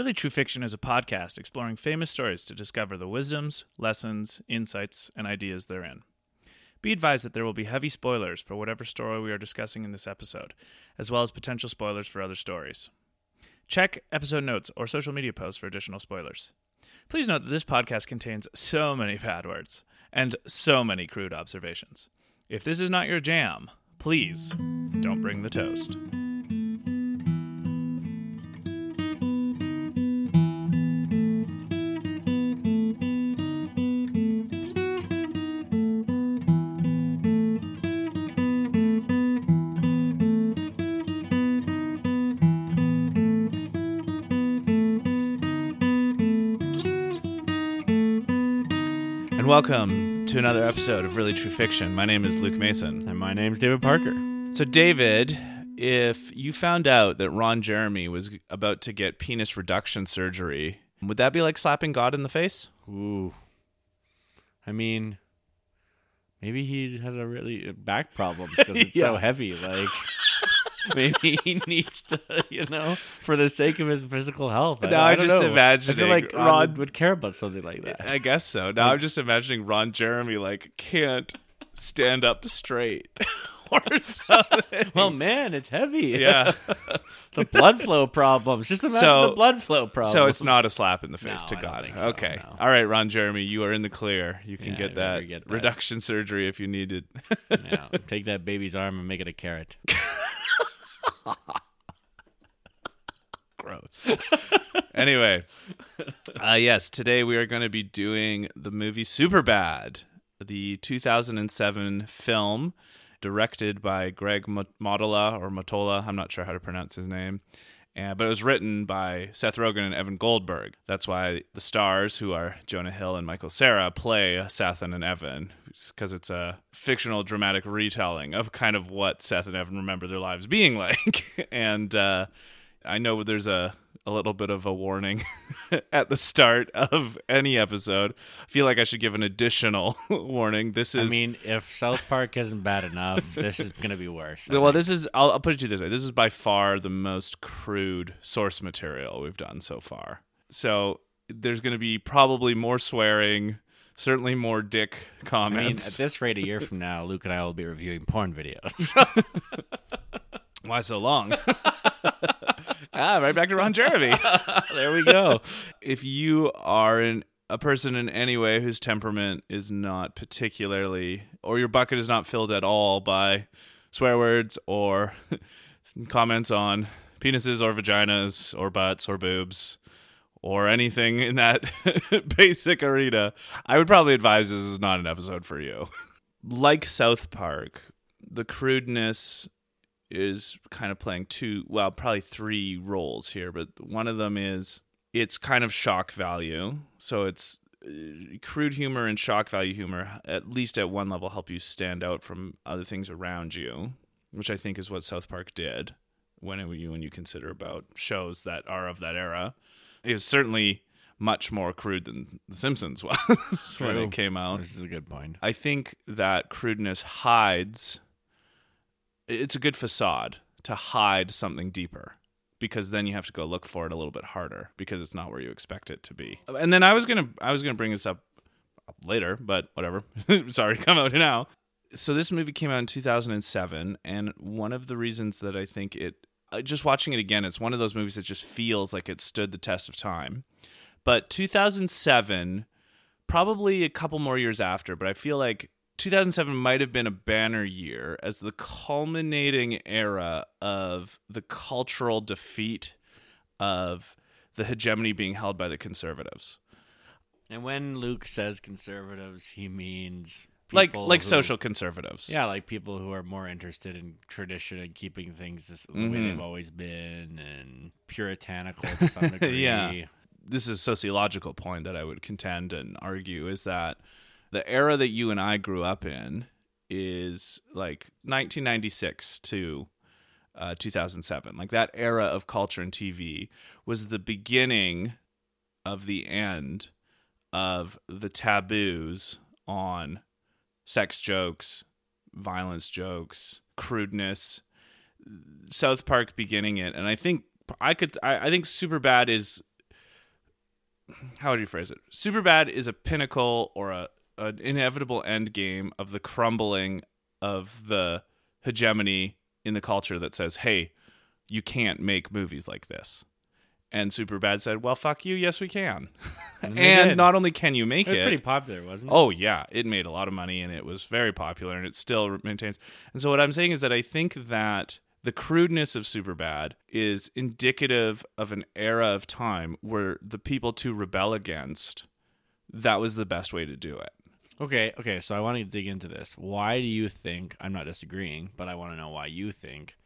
Really True Fiction is a podcast exploring famous stories to discover the wisdoms, lessons, insights, and ideas therein. Be advised that there will be heavy spoilers for whatever story we are discussing in this episode, as well as potential spoilers for other stories. Check episode notes or social media posts for additional spoilers. Please note that this podcast contains so many bad words and so many crude observations. If this is not your jam, please don't bring the toast. Welcome to another episode of Really True Fiction. My name is Luke Mason. And my name's David Parker. So, David, if you found out that Ron Jeremy was about to get penis reduction surgery, would that be like slapping God in the face? Ooh. I mean, maybe he has a really back problems because it's so heavy. Like, maybe he needs to, you know, for the sake of his physical health. Now I I'm just know. I feel like Ron- Ron would care about something like that. I guess so. Now I'm just imagining Ron Jeremy like can't stand up straight or something. well, man, it's heavy. yeah. the blood flow problems. Just imagine So- the blood flow problems. So it's not a slap in the face No, to God. so, okay. no. All right, Ron Jeremy, you are in the clear. You can Yeah, get that get that. reduction surgery if you need it. Yeah, take that baby's arm and make it a carrot. Gross. anyway, uh, yes, today we are going to be doing the movie Superbad, the 2007 film directed by Greg Mo- Mottola or Mottola. I'm not sure how to pronounce his name. But it was written by Seth Rogen and Evan Goldberg. That's why the stars, who are Jonah Hill and Michael Cera, play Seth and Evan, because it's a fictional dramatic retelling of kind of what Seth and Evan remember their lives being like. and uh, I know there's a, a little bit of a warning at the start of any episode. I feel like I should give an additional warning. This is. I mean, if South Park isn't bad enough, this is going to be worse. I well, think. this is I'll, I'll put it to you this way: this is by far the most crude source material we've done so far. So there's going to be probably more swearing, certainly more dick I mean, at this rate, a year from now, Luke and I will be reviewing porn videos. Why so long? Ah, right back to Ron Jeremy. there we go. if you are in a person in any way whose temperament is not particularly or your bucket is not filled at all by swear words or comments on penises or vaginas or butts or boobs or anything in that basic arena, I would probably advise this is not an episode for you. Like South Park, the crudeness is kind of playing two, well, probably three roles here, but one of them is it's kind of shock value. So it's uh, crude humor and shock value humor, at least at one level, help you stand out from other things around you, which I think is what South Park did when it, when you consider about shows that are of that era. It was certainly much more crude than The Simpsons was when it came out. This is a good point. I think that crudeness hides. It's a good facade to hide something deeper because then you have to go look for it a little bit harder because it's not where you expect it to be. And then I was gonna I was gonna bring this up later, but whatever. Sorry, come out now. So this movie came out in 2007, and one of the reasons that I think it, uh, just watching it again, it's one of those movies that just feels like it stood the test of time. But 2007 probably a couple more years after, but I feel like 2007 might have been a banner year as the culminating era of the cultural defeat of the hegemony being held by the conservatives. And when Luke says conservatives, he means Like people like who- social conservatives. Yeah, like people who are more interested in tradition and keeping things this, the way Mhm. they've always been, and puritanical to some degree. Yeah. this is a sociological point that I would contend and argue is that the era that you and I grew up in is like 1996 to uh, 2007. Like that era of culture and TV was the beginning of the end of the taboos on sex jokes, violence jokes, crudeness. South Park beginning it, and I think I could. I, I think Superbad is how would you phrase it? Superbad is a pinnacle or a an inevitable end game of the crumbling of the hegemony in the culture that says, "Hey, you can't make movies like this." And Superbad said, "Well, fuck you. Yes, we can." And And, not only can you make It was it, pretty popular, wasn't it? Oh yeah, it made a lot of money and it was very popular and it still maintains. And so what I'm saying is that I think that the crudeness of Superbad is indicative of an era of time where the people to rebel against that was the best way to do it. Okay, okay, so I want to dig into this. Why do you think I'm not disagreeing, but I want to know why you think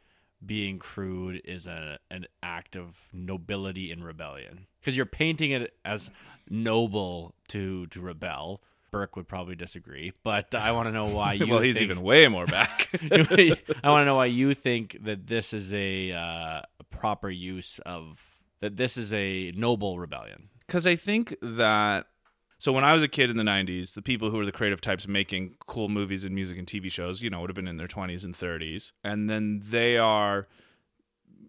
being crude is a an act of nobility and rebellion? Because you're painting it as noble to to rebel. Burke would probably disagree, but I want to know why you. well, he's think, even way more back. I want to know why you think that this is a, uh, a proper use of that. This is a noble rebellion. Because I think that. So when I was a kid in the 90s, the people who were the creative types making cool movies and music and TV shows, you know, would have been in their 20s and 30s. And then they are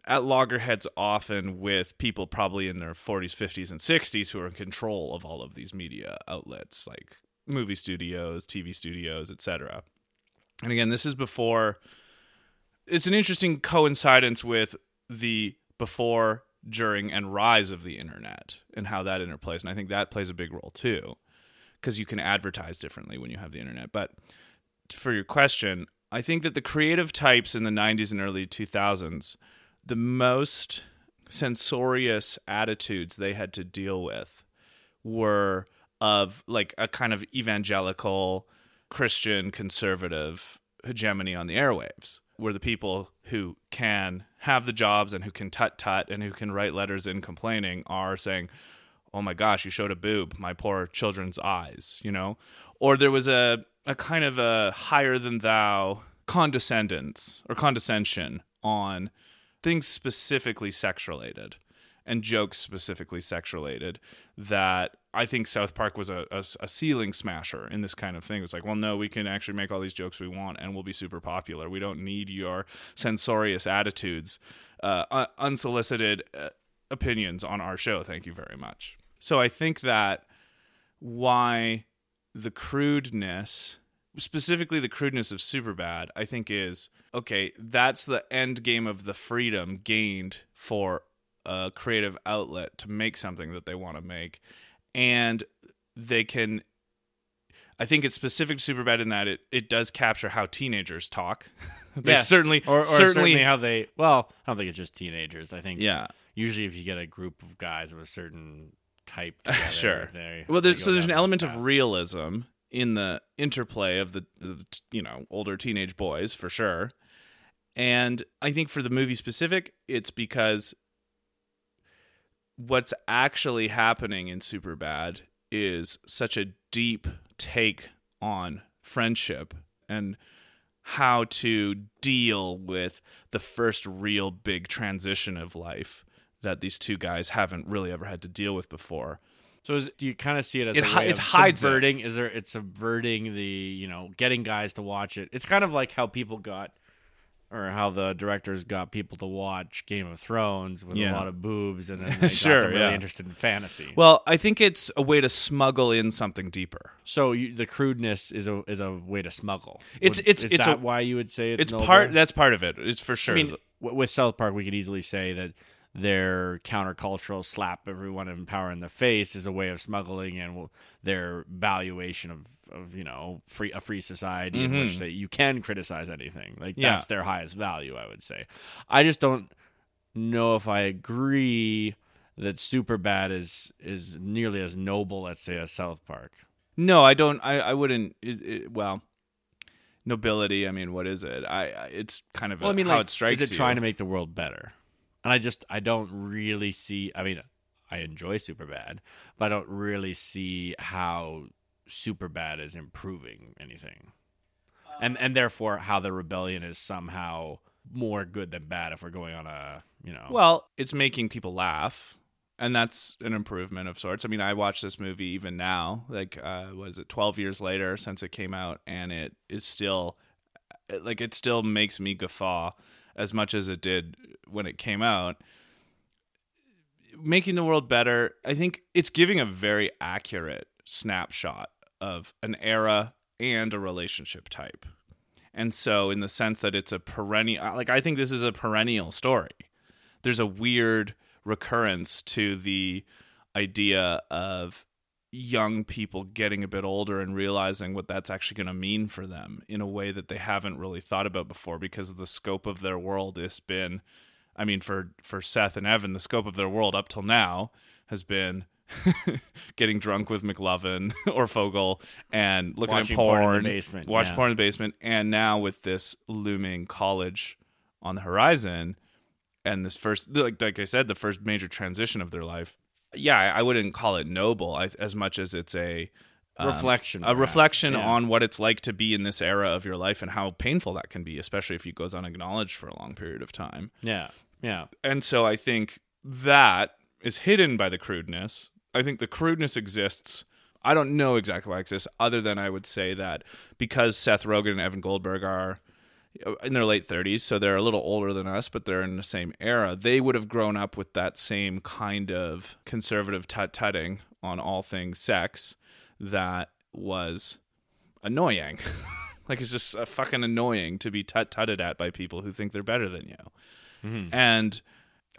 at loggerheads often with people probably in their 40s, 50s, and 60s who are in control of all of these media outlets like movie studios, TV studios, etc. And again, this is before it's an interesting coincidence with the before, during, and rise of the internet and how that interplays. And I think that plays a big role too, because you can advertise differently when you have the internet. But for your question, I think that the creative types in the 90s and early 2000s, the most censorious attitudes they had to deal with were of like a kind of evangelical Christian conservative hegemony on the airwaves, where the people who can have the jobs and who can tut tut and who can write letters in complaining are saying, "Oh my gosh, you showed a boob, my poor children's eyes," you know, or there was a a kind of a higher than thou condescendence or condescension on things specifically sex related and jokes specifically sex related that I think South Park was a, a, a ceiling smasher in this kind of thing. It's like, well, no, we can actually make all these jokes we want and we'll be super popular. We don't need your censorious attitudes, uh, unsolicited uh, opinions on our show. Thank you very much. So I think that why the crudeness specifically the crudeness of Superbad, I think is okay. That's the end game of the freedom gained for a creative outlet to make something that they want to make, and they can. I think it's specific to Superbad in that it, it does capture how teenagers talk. they Yes. certainly, or, or certainly, certainly, how they. Well, I don't think it's just teenagers. I think yeah. usually if you get a group of guys of a certain type, together, Sure. they- Well, there's, so there's an element this of realism in the interplay of the, of the, you know older teenage boys for sure, and I think for the movie specific, it's because what's actually happening in Superbad is such a deep take on friendship and how to deal with the first real big transition of life that these two guys haven't really ever had to deal with before. So is, do you kind of see it as It a way it hides it. subverting? Is there it's subverting the you know getting guys to watch it? It's kind of like how people got, or how the directors got people to watch Game of Thrones with Yeah. a lot of boobs, and then they Sure, got really yeah. interested in fantasy. Well, I think it's a way to smuggle in something deeper. so you, the crudeness is a is a way to smuggle. It's- Would- it's- is it's that a- why you would say it's, It's noble? part that's part of it. It's for sure. I mean, w- with South Park, we could easily say that their countercultural slap everyone in power in the face is a way of smuggling in their valuation of, of you know free a free society in which Mhm. they, you can criticize anything. Like Yeah. that's their highest value, I would say. I just don't know if I agree that Superbad is is nearly as noble, let's say, as South Park. no, I don't. I, I wouldn't. It, it, well, nobility. I mean, what is it? I. I it's kind of Well, a, I mean, how like, it strikes is it you. trying to make the world better? And I just I don't really see. I mean, I enjoy Superbad, but I don't really see how Superbad is improving anything, and and therefore how the rebellion is somehow more good than bad if we're going on a you know. Well, it's making people laugh, and that's an improvement of sorts. I mean, I watch this movie even now, like uh, was it twelve years later since it came out, and it is still like it still makes me guffaw as much as it did when it came out. making the world better. I think it's giving a very accurate snapshot of an era and a relationship type. And so, in the sense that it's a perennial, like, I think this is a perennial story. There's a weird recurrence to the idea of young people getting a bit older and realizing what that's actually going to mean for them in a way that they haven't really thought about before because the scope of their world has been I mean for for Seth and Evan the scope of their world up till now has been getting drunk with McLovin or Fogell and looking Watching at porn, porn in the basement, watch yeah. porn in the basement, and now with this looming college on the horizon, and this first, like like I said, the first major transition of their life. Yeah, I wouldn't call it noble I, as much as it's a um, Reflection, a perhaps. reflection Yeah. on what it's like to be in this era of your life and how painful that can be, especially if it goes unacknowledged for a long period of time Yeah. Yeah. and so I think that is hidden by the crudeness. I think the crudeness exists. I don't know exactly why it exists, other than I would say that because Seth Rogen and Evan Goldberg are in their late 30s, so they're a little older than us, but they're in the same era. They would have grown up with that same kind of conservative tut-tutting on all things sex that was annoying. like it's just uh, fucking annoying to be tut-tutted at by people who think they're better than you. And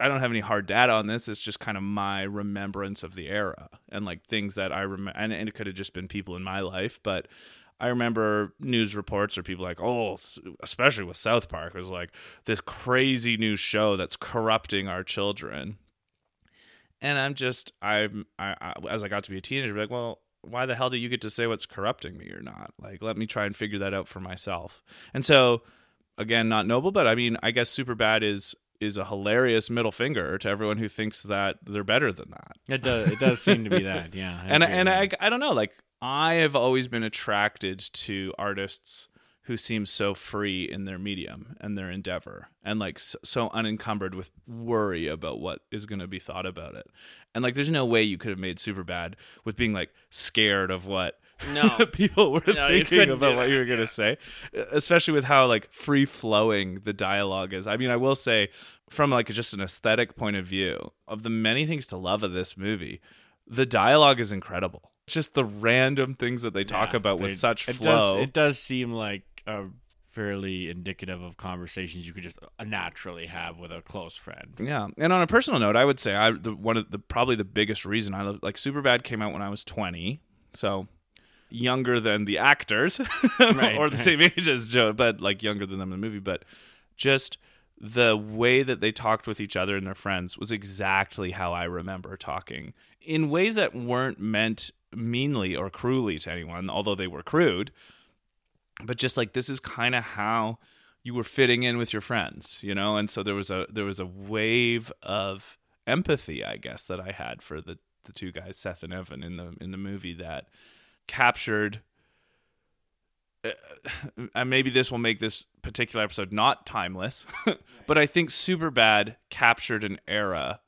I don't have any hard data on this. It's just kind of my remembrance of the era and like things that I remember. And, and it could have just been people in my life, but I remember news reports or people like, oh, especially with South Park, it was like this crazy new show that's corrupting our children. And I'm just, I'm, I, I, as I got to be a teenager, be like, well, why the hell do you get to say what's corrupting me or not? Like, let me try and figure that out for myself. And so, again, not noble, but I mean, I guess Superbad is is a hilarious middle finger to everyone who thinks that they're better than that. It does. It does seem to be that. Yeah. I and and I I don't know, like I have always been attracted to artists who seem so free in their medium and their endeavor and like so, unencumbered with worry about what is going to be thought about it. And like there's no way you could have made Superbad with being like scared of what No. people were No, thinking about what you were going to say, especially with how like free flowing the dialogue is. I mean, I will say from like just an aesthetic point of view of the many things to love of this movie, the dialogue is incredible. Just the random things that they talk Yeah, about with such it flow. Does, it does seem like a fairly indicative of conversations you could just uh, naturally have with a close friend. Yeah, and on a personal note, I would say I the one of the probably the biggest reason I love like Superbad came out when I was twenty, so younger than the actors Right, or the right. same age as Joe, but like younger than them in the movie. But just the way that they talked with each other and their friends was exactly how I remember talking in ways that weren't meant meanly or cruelly to anyone, although they were crude. But just like this is kind of how you were fitting in with your friends, you know, and so there was a there was a wave of empathy, I guess, that I had for the the two guys, Seth and Evan, in the in the movie that captured. Uh, and maybe this will make this particular episode not timeless, but I think Superbad captured an era,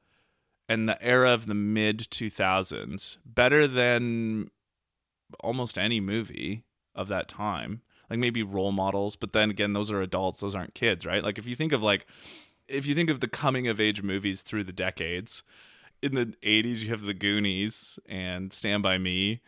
and the era of the mid two thousands better than almost any movie of that time. Like maybe role models but then again those are adults those aren't kids right? Like if you think of like if you think of the coming of age movies through the decades in the 80s you have the goonies and stand by me.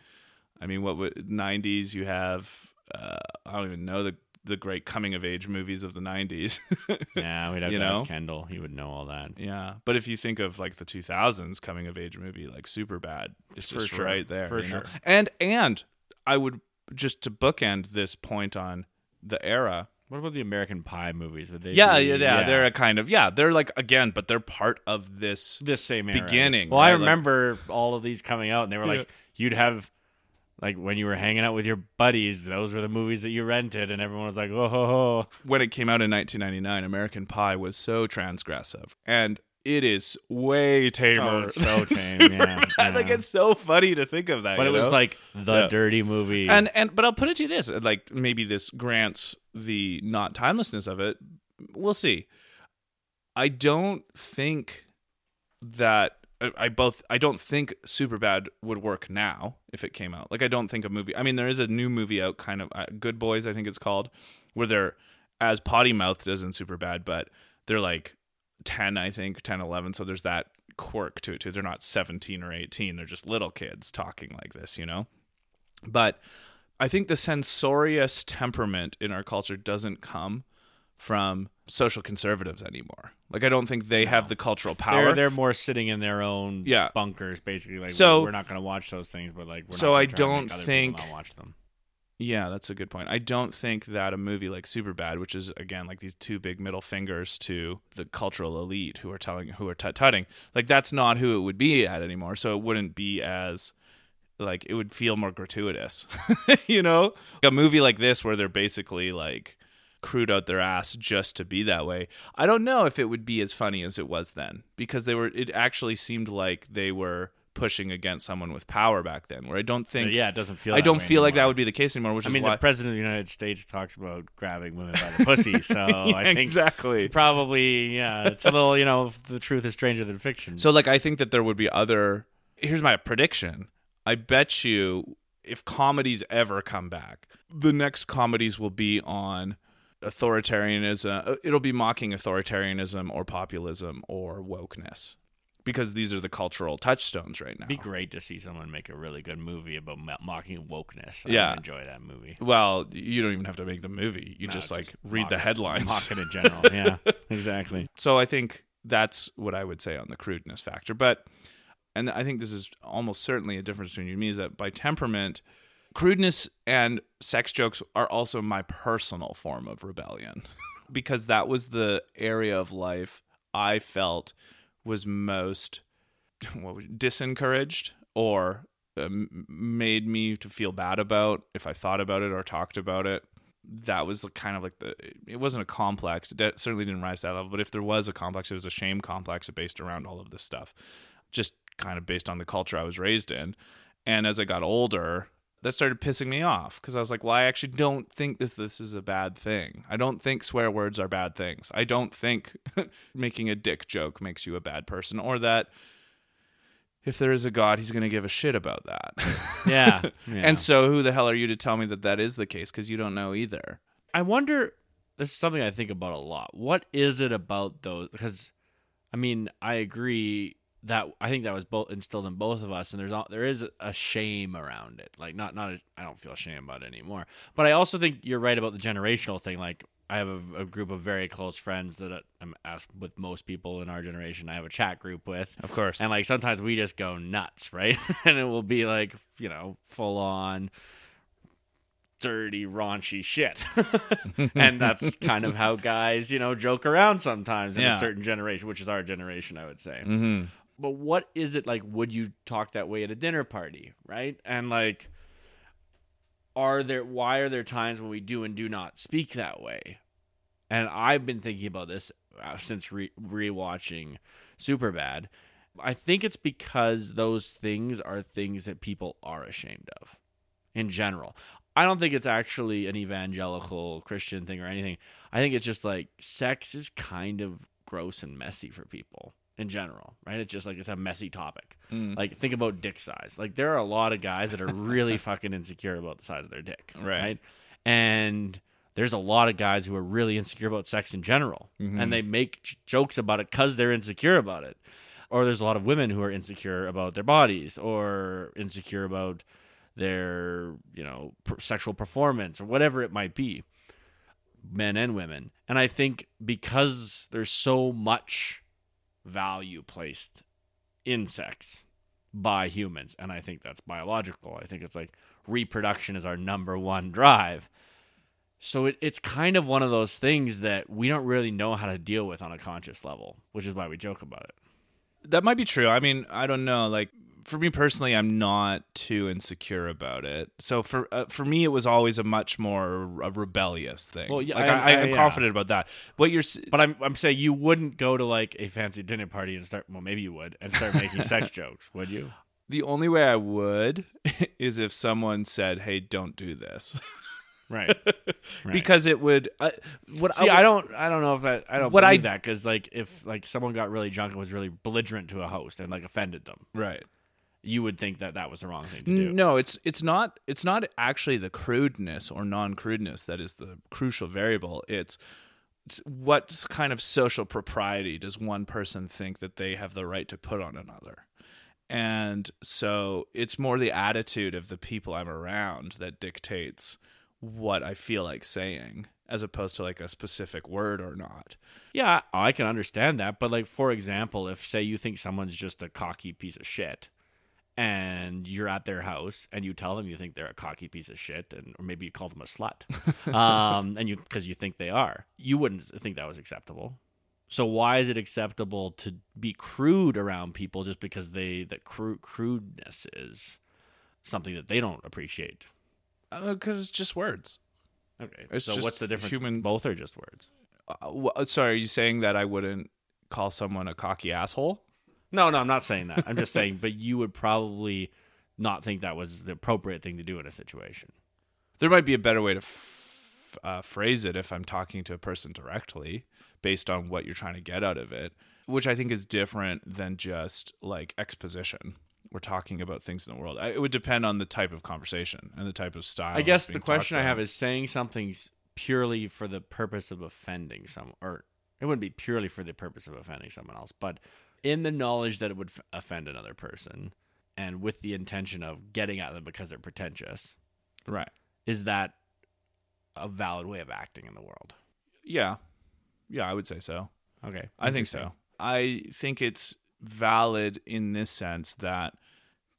I mean what would 90s you have uh, i don't even know the the great coming of age movies of the 90s Yeah, we'd have to know? ask Kendall. He would know all that. yeah but if you think of like the 2000s coming of age movie like Superbad it's For just sure. right there For you know? sure. and and i would just to bookend this point on the era What about the American Pie movies? Would they yeah, be- yeah, yeah, They're a kind of yeah. They're like again, but they're part of this. this same era. beginning, Well, I right? Like- remember all of these coming out, and they were like, you'd have like when you were hanging out with your buddies, those were the movies that you rented, and everyone was like, "Oh, ho, ho. When it came out in 1999, American Pie was so transgressive, and it is way tamer. Oh, so tame, Superbad. yeah, like it's so funny to think of that. but it was like the Yeah. dirty movie." and and but I'll put it to you this: uh, like maybe this grants the not timelessness of it. We'll see. I don't think that I- both I don't think Superbad would work now if it came out. Like I don't think a movie. I mean, there is a new movie out, kind of uh, Good Boys, I think it's called, where they're as potty mouthed as in Superbad, but they're like 10 i think 10 11 so there's that quirk to it too. They're not 17 or 18. They're just little kids talking like this, you know? But I think the censorious temperament in our culture doesn't come from social conservatives anymore. Like I don't think they have the cultural power. They're they're more sitting in their own Yeah. bunkers, basically. Like So- we're, we're not going to watch those things, but like we're So not I gonna try and don't think- watch them. Yeah, that's a good point. I don't think that a movie like Superbad, which is again like these two big middle fingers to the cultural elite who are telling who are tut tutting, like that's not who it would be at anymore. So it wouldn't be as like it would feel more gratuitous. you know? A movie like this where they're basically like crude out their ass just to be that way. I don't know if it would be as funny as it was then because they were it actually seemed like they were pushing against someone with power back then where I don't think yeah, it doesn't feel. I don't feel like that would be the case anymore. Which I mean, why the president of the United States talks about grabbing women by the pussy, so I think exactly. it's probably yeah, it's a little you know the truth is stranger than fiction. So like I think that there would be other. Here's my prediction. I bet you if comedies ever come back, the next comedies will be on authoritarianism. uh, It'll be mocking authoritarianism or populism or wokeness because these are the cultural touchstones right now. It'd be great to see someone make a really good movie about mocking wokeness. I Yeah. enjoy that movie. Well, you don't even have to make the movie. You No, just like just read the it- headlines. Mock it in general. Yeah, exactly. So I think that's what I would say on the crudeness factor. But and I think this is almost certainly a difference between you and me is that by temperament, crudeness and sex jokes are also my personal form of rebellion because that was the area of life I felt was most what disencouraged or um, made me to feel bad about if I thought about it or talked about it. That was kind of like the. It wasn't a complex. It certainly didn't rise to that level. But if there was a complex, it was a shame complex based around all of this stuff, just kind of based on the culture I was raised in. And as I got older, that started pissing me off because I was like, well, I actually don't think this this is a bad thing. I don't think swear words are bad things. I don't think making a dick joke makes you a bad person, or that if there is a God, he's going to give a shit about that. Yeah. yeah. And so, who the hell are you to tell me that that is the case? Because you don't know either. I wonder. This is something I think about a lot. What is it about those? Because, I mean, I agree that I think that was both instilled in both of us, and there's al- there is a shame around it. Like, not not a, I don't feel shame about it anymore. But I also think you're right about the generational thing. Like, I have a, a group of very close friends that I- I'm asked with most people in our generation. I have a chat group with, Of course. and like sometimes we just go nuts, right? and it will be like, you know, full on dirty, raunchy shit. and that's kind of how guys, you know, joke around sometimes in Yeah. a certain generation, which is our generation, I would say. hmm But what is it like? Would you talk that way at a dinner party, right? And like, are there, why are there times when we do and do not speak that way? And I've been thinking about this uh, since re- rewatching Superbad. I think it's because those things are things that people are ashamed of in general. I don't think it's actually an evangelical Christian thing or anything. I think it's just like sex is kind of gross and messy for people in general, right? It's just like it's a messy topic. Mm. Like think about dick size. Like there are a lot of guys that are really fucking insecure about the size of their dick, Right. And there's a lot of guys who are really insecure about sex in general, Mhm. and they make j- jokes about it because they're insecure about it. Or there's a lot of women who are insecure about their bodies or insecure about their, you know, per- sexual performance or whatever it might be, men and women. And I think because there's so much value placed in sex by humans, and I think that's biological. I think it's like reproduction is our number one drive. So it, it's kind of one of those things that we don't really know how to deal with on a conscious level, which is why we joke about it. That might be true. I mean, I don't know. Like for me personally, I'm not too insecure about it. So for uh, for me, it was always a much more a rebellious thing. Well, yeah, like, I- I, I, I- am yeah. confident about that. What you're But I'm I'm saying you wouldn't go to like a fancy dinner party and start well maybe you would and start making sex jokes, would you? the only way I would is if someone said, "Hey, don't do this," Right. because it would. Uh, what See, I don't, I don't know if that, I don't What believe I- that because, like, if like someone got really drunk and was really belligerent to a host and like offended them, right. You would think that that was the wrong thing to do. No, it's it's not it's not actually the crudeness or non-crudeness that is the crucial variable. It's what kind of social propriety does one person think that they have the right to put on another? And so it's more the attitude of the people I'm around that dictates what I feel like saying as opposed to like a specific word or not. Yeah, I can understand that. But, like, for example, if, say, you think someone's just a cocky piece of shit and you're at their house and you tell them you think they're a cocky piece of shit, and or maybe you call them a slut, um, and you because you think they are, you wouldn't think that was acceptable. So why is it acceptable to be crude around people just because they that cru- crudeness is something that they don't appreciate? Because it's just words. Okay, It's so just what's the difference? human Both are just words. Uh, wh- sorry, are you saying that I wouldn't call someone a cocky asshole? No, no, I'm not saying that. I'm just saying, but you would probably not think that was the appropriate thing to do in a situation. There might be a better way to f- uh, phrase it if I'm talking to a person directly based on what you're trying to get out of it, which I think is different than just like exposition. We're talking about things in the world. I, it would depend on the type of conversation and the type of style. I guess the question I have is saying something's purely for the purpose of offending someone, or it wouldn't be purely for the purpose of offending someone else, but in the knowledge that it would f- offend another person and with the intention of getting at them because they're pretentious, right. is that a valid way of acting in the world? Yeah, yeah, I would say so. Okay. I think so. I think it's valid in this sense that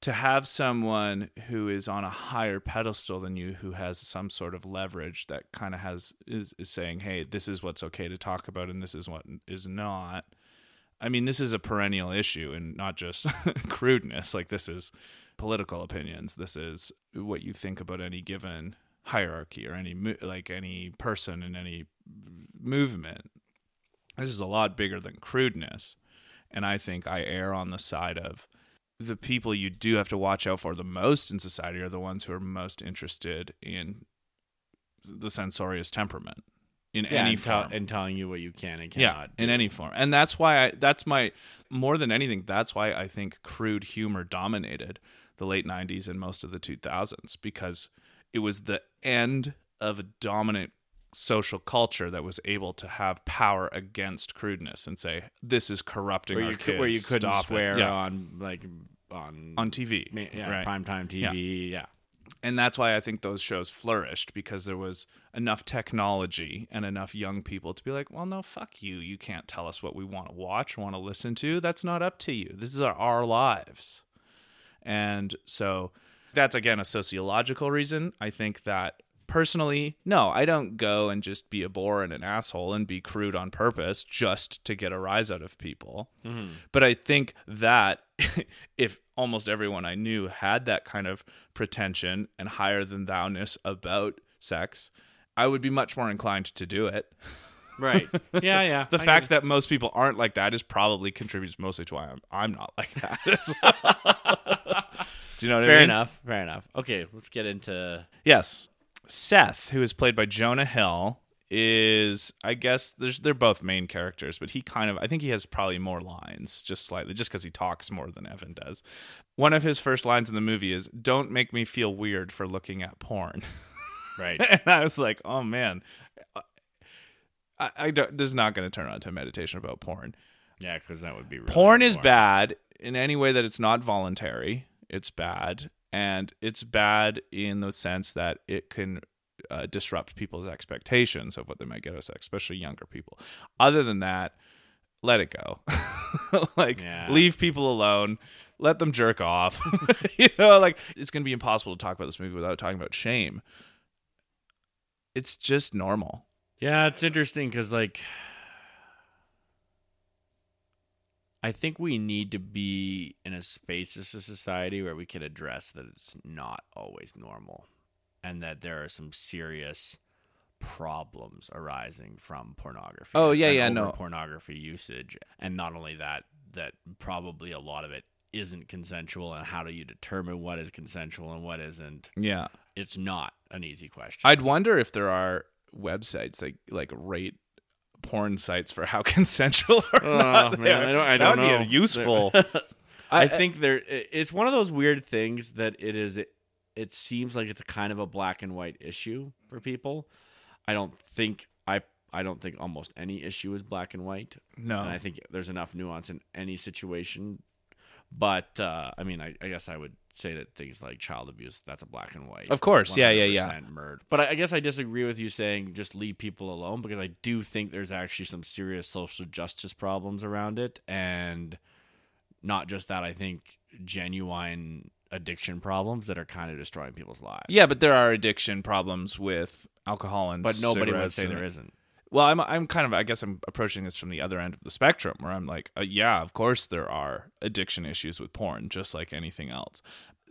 to have someone who is on a higher pedestal than you who has some sort of leverage that kind of has is, is saying hey this is what's okay to talk about and this is what is not i mean this is a perennial issue and not just crudeness. Like this is political opinions. This is what you think about any given hierarchy or any like any person in any movement. This is a lot bigger than crudeness. And i think i err on the side of the people you do have to watch out for the most in society are the ones who are most interested in the censorious temperament in Yeah, any and, form. and telling you what you can and cannot yeah, in any form. And that's why I that's my more than anything that's why I think crude humor dominated the late 90s and most of the 2000s because it was the end of a dominant social culture that was able to have power against crudeness and say this is corrupting where our you, kids. where you couldn't Stop swear Yeah. on like on on TV. yeah, right. primetime TV. Yeah. And that's why I think those shows flourished because there was enough technology and enough young people to be like, well, no, fuck you. You can't tell us what we want to watch, want to listen to. That's not up to you. This is our, our lives. And so that's again a sociological reason. I think that personally, no, I don't go and just be a bore and an asshole and be crude on purpose just to get a rise out of people. Mm-hmm. But I think that if almost everyone I knew had that kind of pretension and higher than thou-ness about sex, I would be much more inclined to do it. Right. Yeah, yeah. The I fact that most people aren't like that is probably contributes mostly to why I'm, I'm not like that. do you know what Fair I mean? enough. Fair enough. Okay, let's get into. Yes. Seth, who is played by Jonah Hill, is I guess there's they're both main characters, but he kind of I think he has probably more lines, just slightly, just because he talks more than Evan does. One of his first lines in the movie is "Don't make me feel weird for looking at porn," Right. and I was like, "Oh man." I, I don't. This is not going to turn on to a meditation about porn. yeah, because that would be really porn is boring. bad in any way that it's not voluntary. It's bad, and it's bad in the sense that it can uh, disrupt people's expectations of what they might get us, especially younger people. Other than that, let it go. like Yeah. leave people alone. Let them jerk off. you know, like it's going to be impossible to talk about this movie without talking about shame. It's just normal. Yeah, it's interesting because like. I think we need to be in a space as a society where we can address that it's not always normal and that there are some serious problems arising from pornography. Oh, yeah, yeah, no. pornography usage. And not only that, that probably a lot of it isn't consensual and how do you determine what is consensual and what isn't? Yeah. It's not an easy question. I'd wonder if there are websites that like rate porn sites for how consensual or Oh, not. man, I are. don't- I don't would be know. useful. I think there it's one of those weird things that it is it, seems like it's a kind of a black and white issue for people. I don't think I I don't think almost any issue is black and white. No. And I think there's enough nuance in any situation. But uh, I mean, I, I guess I would say that things like child abuse, that's a black and white. Of course. Yeah, yeah, yeah. Murder. But I, I guess I disagree with you saying just leave people alone because I do think there's actually some serious social justice problems around it. And not just that, I think genuine addiction problems that are kind of destroying people's lives. Yeah, but there are addiction problems with alcohol and But nobody would cigarettes say and- there isn't. Well, I'm I'm kind of I guess I'm approaching this from the other end of the spectrum where I'm like, uh, yeah, of course there are addiction issues with porn just like anything else.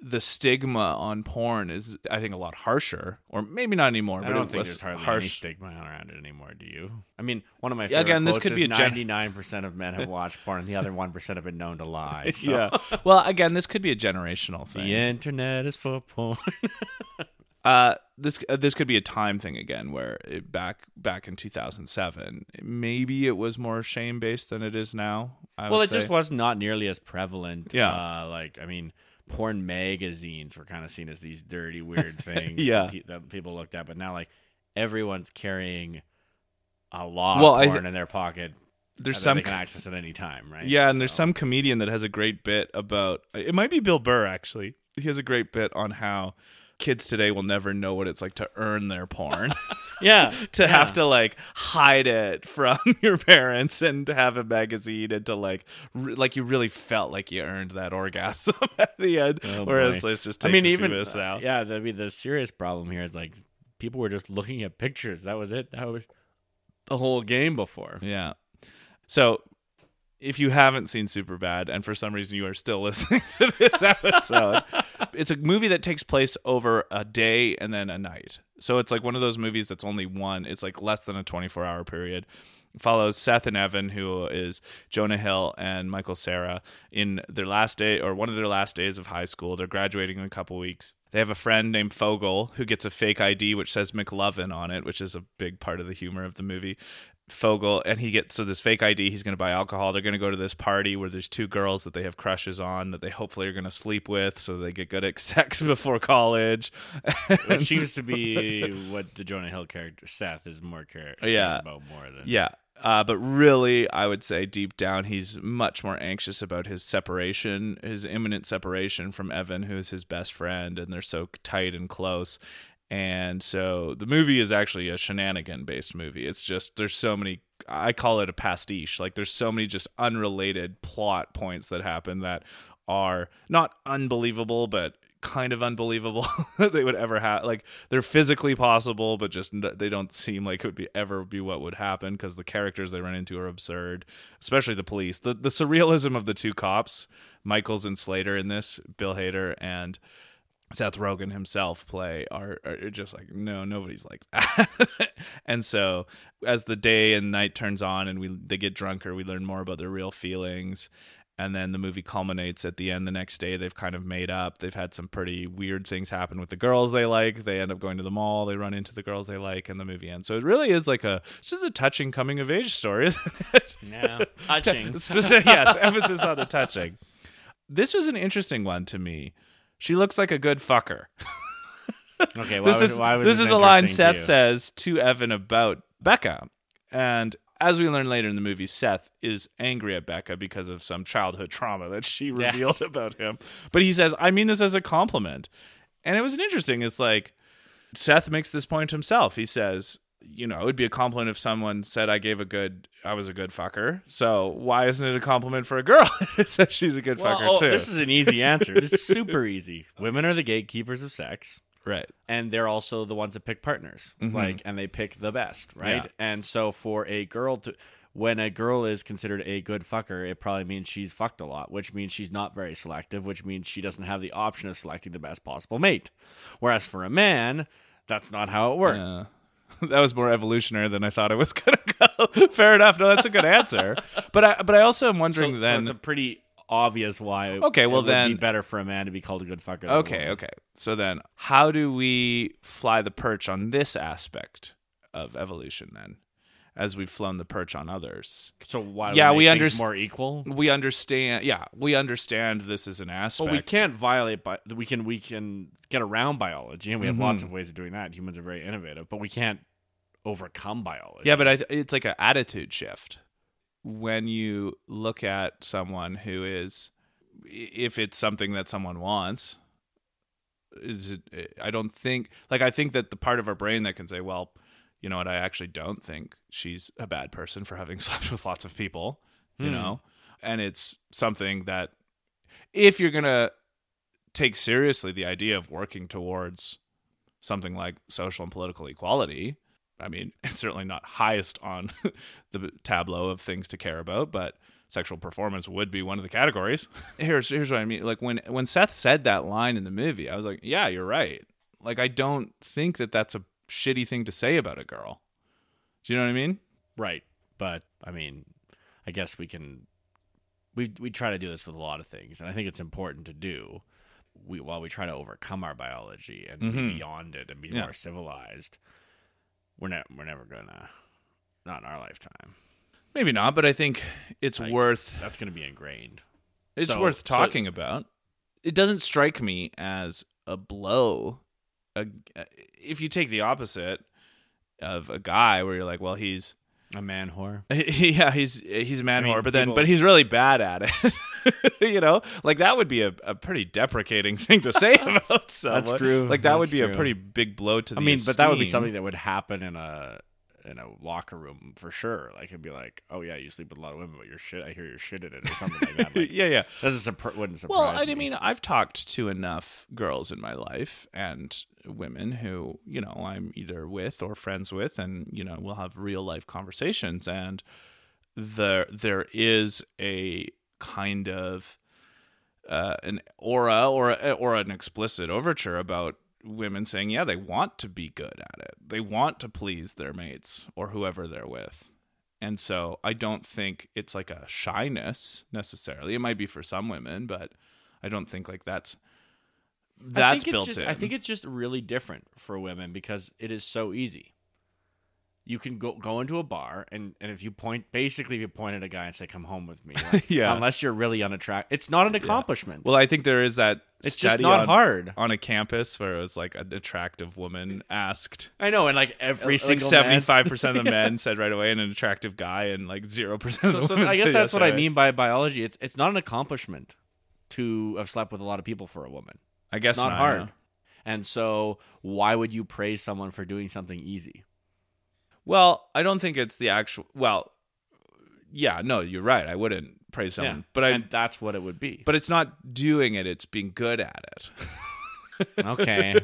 The stigma on porn is I think a lot harsher or maybe not anymore, I but don't it think there's hardly harsh. any stigma around it anymore. Do you? I mean, one of my Yeah, favorite again, this could be is gen- 99% of men have watched porn, and the other 1% have been known to lie. So. Yeah. well, again, this could be a generational thing. The internet is for porn. Uh, this uh, this could be a time thing again, where it, back back in 2007, maybe it was more shame based than it is now. I well, it just was not nearly as prevalent. Yeah. Uh, like, I mean, porn magazines were kind of seen as these dirty, weird things Yeah. that, pe- that people looked at. But now, like, everyone's carrying a lot Well, of porn in their pocket. There's some they can access at any time, right? Yeah, and there's some comedian that has a great bit about it might be Bill Burr actually. He has a great bit on how kids today will never know what it's like to earn their porn. Yeah. to yeah. have to like hide it from your parents and to have a magazine and to like re- like you really felt like you earned that orgasm at the end Oh, whereas boy. it's just I mean, even uh, yeah. I mean, the serious problem here is like people were just looking at pictures. That was it. That was the whole game before. Yeah. So if you haven't seen Superbad and for some reason you are still listening to this episode, it's a movie that takes place over a day and then a night. So it's like one of those movies that's only one, it's like less than a 24 hour period. Follows Seth and Evan, who is Jonah Hill and Michael Cera, in their last day or one of their last days of high school. They're graduating in a couple weeks. They have a friend named Fogell who gets a fake ID which says McLovin on it, which is a big part of the humor of the movie. Fogell and he gets so this fake ID. He's going to buy alcohol. They're going to go to this party where there's two girls that they have crushes on that they hopefully are going to sleep with, so they get good at sex before college. It seems to be what the Jonah Hill character Seth is more character Yeah. about more than yeah, uh, but really, I would say deep down, he's much more anxious about his separation, his imminent separation from Evan, who is his best friend, and they're so tight and close. And so the movie is actually a shenanigan based movie. It's just there's so many I call it a pastiche. Like there's so many just unrelated plot points that happen that are not unbelievable but kind of unbelievable that they would ever have like they're physically possible but just they don't seem like it would be ever be what would happen because the characters they run into are absurd especially the police the the surrealism of the two cops Michaels and Slater in this Bill Hader and Seth Rogen himself play are, are just like no nobody's like that. And so as the day and night turns on and we they get drunker we learn more about their real feelings. And then the movie culminates at the end the next day. They've kind of made up. They've had some pretty weird things happen with the girls they like. They end up going to the mall. They run into the girls they like and the movie ends. So it really is like a it's just a touching coming of age story isn't it? Yeah touching. Specific, yes, emphasis on the touching. This was an interesting one to me. She looks like a good fucker. Okay, why this was, is why was this is a line Seth says to Evan about Becca, and as we learn later in the movie, Seth is angry at Becca because of some childhood trauma that she Yes. revealed about him. But he says, "I mean this as a compliment," and it was an interesting. It's like Seth makes this point himself. He says, "You know, it would be a compliment if someone said I gave a good, I was a good fucker. So why isn't it a compliment for a girl? it says she's a good Well, fucker oh, too, this is an easy answer. This is super easy. Women are the gatekeepers of sex. right? and they're also the ones that pick partners Mhm. like and they pick the best right Yeah. and so for a girl to when a girl is considered a good fucker it probably means she's fucked a lot which means she's not very selective which means she doesn't have the option of selecting the best possible mate whereas for a man that's not how it works Yeah. That was more evolutionary than I thought it was gonna go. Fair enough. No, that's a good answer. But I, but I also am so, wondering so then. it's a pretty obvious why Okay, well it would be then- better for a man to be called a good fucker okay, okay. So then, how do we fly the perch on this aspect of evolution then, as we've flown the perch on others? so why Yeah, we, we make things underst- more equal We understand. Yeah, we understand this is an aspect. Well, we can't violate, but we can we can get around biology, and we have Mhm. lots of ways of doing that. Humans are very innovative, but we can't overcome biology. Yeah, but I, it's like an attitude shift when you look at someone who is, if it's something that someone wants, is it, I don't think like I think that the part of our brain that can say, well, you know what, I actually don't think she's a bad person for having slept with lots of people, you Hmm. know, and it's something that if you're gonna take seriously the idea of working towards something like social and political equality, I mean, it's certainly not highest on the tableau of things to care about, but sexual performance would be one of the categories. Here's here's what I mean. Like when when Seth said that line in the movie, I was like, yeah, you're right. Like I don't think that that's a shitty thing to say about a girl. Do you know what I mean? Right. But I mean, I guess we can we we try to do this with a lot of things, and I think it's important to do. We while we try to overcome our biology and be Mhm. beyond it and be Yeah. more civilized, we're not we're never gonna not in our lifetime. Maybe not, but I think it's Like, worth That's gonna be ingrained. it's So- worth so- talking about. It doesn't strike me as a blow. A, if you take the opposite of a guy, where you're like, well, he's A man whore. yeah, he's he's a man I mean, whore, but then people- but he's really bad at it. you know, like that would be a, a pretty deprecating thing to say about someone. That's true. Like that would That's be a pretty big blow to the. I mean, but that would be something that would happen in a in a locker room for sure. Like it'd be like, oh yeah, you sleep with a lot of women, but you're shit. I hear you're shit in it or something like that. Like, yeah, yeah. doesn't surpri- wouldn't surprise Well, I me. mean, I've talked to enough girls in my life and women who, you know, I'm either with or friends with, and you know, we'll have real life conversations, and there there is a kind of uh, an aura or or an explicit overture about women saying, yeah, they want to be good at it, they want to please their mates or whoever they're with. And so I don't think it's like a shyness necessarily. It might be for some women, but I don't think like that's that's built just- in. I think it's just really different for women because it is so easy. You can go go into a bar and, and if you point basically if you point at a guy and say come home with me, like, Yeah. unless you're really unattractive, it's not an accomplishment. well, I think there is that it's just not on, hard. on a campus where it was like an attractive woman asked I know, and like every like single seventy man- five percent of the men said right away, and an attractive guy, and like zero percent So, of the so. I guess that's yes what right I mean by biology. It's it's not an accomplishment to have slept with a lot of people for a woman. I guess it's not not, hard. And so why would you praise someone for doing something easy? Well, I don't think it's the actual. Well, yeah, no, you're right. I wouldn't praise someone, but I. and that's what it would be. but it's not doing it; it's being good at it. okay.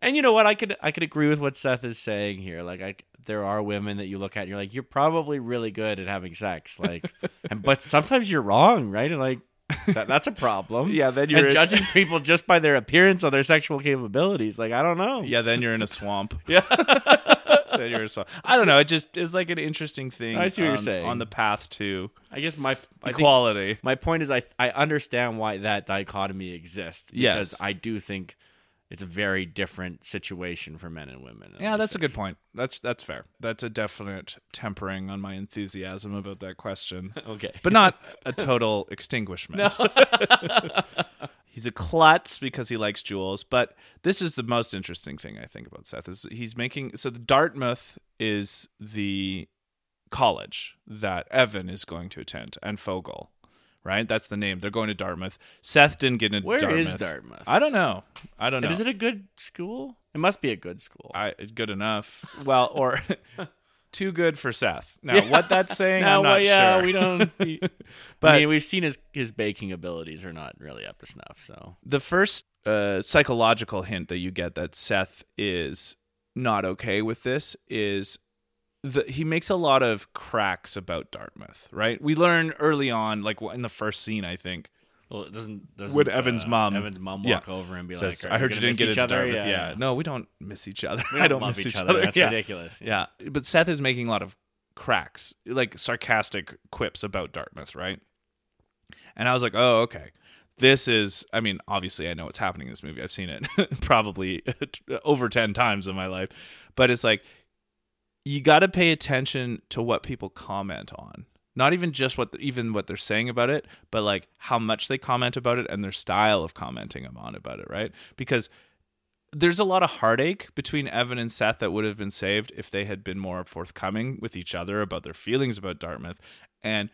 and you know what? I could I could agree with what Seth is saying here. Like, I there are women that you look at and you're like, you're probably really good at having sex. Like, and but sometimes you're wrong, right? And like, that, that's a problem. Yeah, then you're in- judging people just by their appearance or their sexual capabilities. Like, I don't know. Yeah, then you're in a swamp. Yeah. then you're in a swamp. I don't know. It just is like an interesting thing. I see what you're saying. on the path to I guess my I equality. my point is I I understand why that dichotomy exists because Yes. I do think it's a very different situation for men and women. yeah, that's a good point. That's that's fair. That's a definite tempering on my enthusiasm about that question, Okay. but not a total extinguishment. He's a klutz because he likes Jules, but this is the most interesting thing I think about Seth is he's making so the Dartmouth is the college that Evan is going to attend and Fogell, right? That's the name. They're going to Dartmouth. Seth didn't get into Where Dartmouth. is Dartmouth? I don't know. I don't know. And is it a good school? It must be a good school. I good enough. Well, or too good for Seth. Now, what that's saying, No, I'm not well, yeah, sure. we don't. we- But- I mean, we've seen his his baking abilities are not really up to snuff. So the first uh, psychological hint that you get that Seth is not okay with this is the, he makes a lot of cracks about Dartmouth, right? We learn early on, like in the first scene, I think, well, it doesn't doesn't Would Evan's uh, mom- Evan's mom yeah. walk over and be says, like, "I heard you didn't get into each other?" Dartmouth." Yeah, Yeah, no, we don't miss each other. We I don't don't love miss each other. other. That's yeah. ridiculous. Yeah, but Seth is making a lot of cracks, like sarcastic quips about Dartmouth, right? And I was like, oh, okay. This is, I mean, obviously, I know what's happening in this movie. I've seen it probably over 10 times in my life. But it's like, you got to pay attention to what people comment on. Not even just what, even what they're saying about it, but like how much they comment about it and their style of commenting on about it, right? Because there's a lot of heartache between Evan and Seth that would have been saved if they had been more forthcoming with each other about their feelings about Dartmouth. And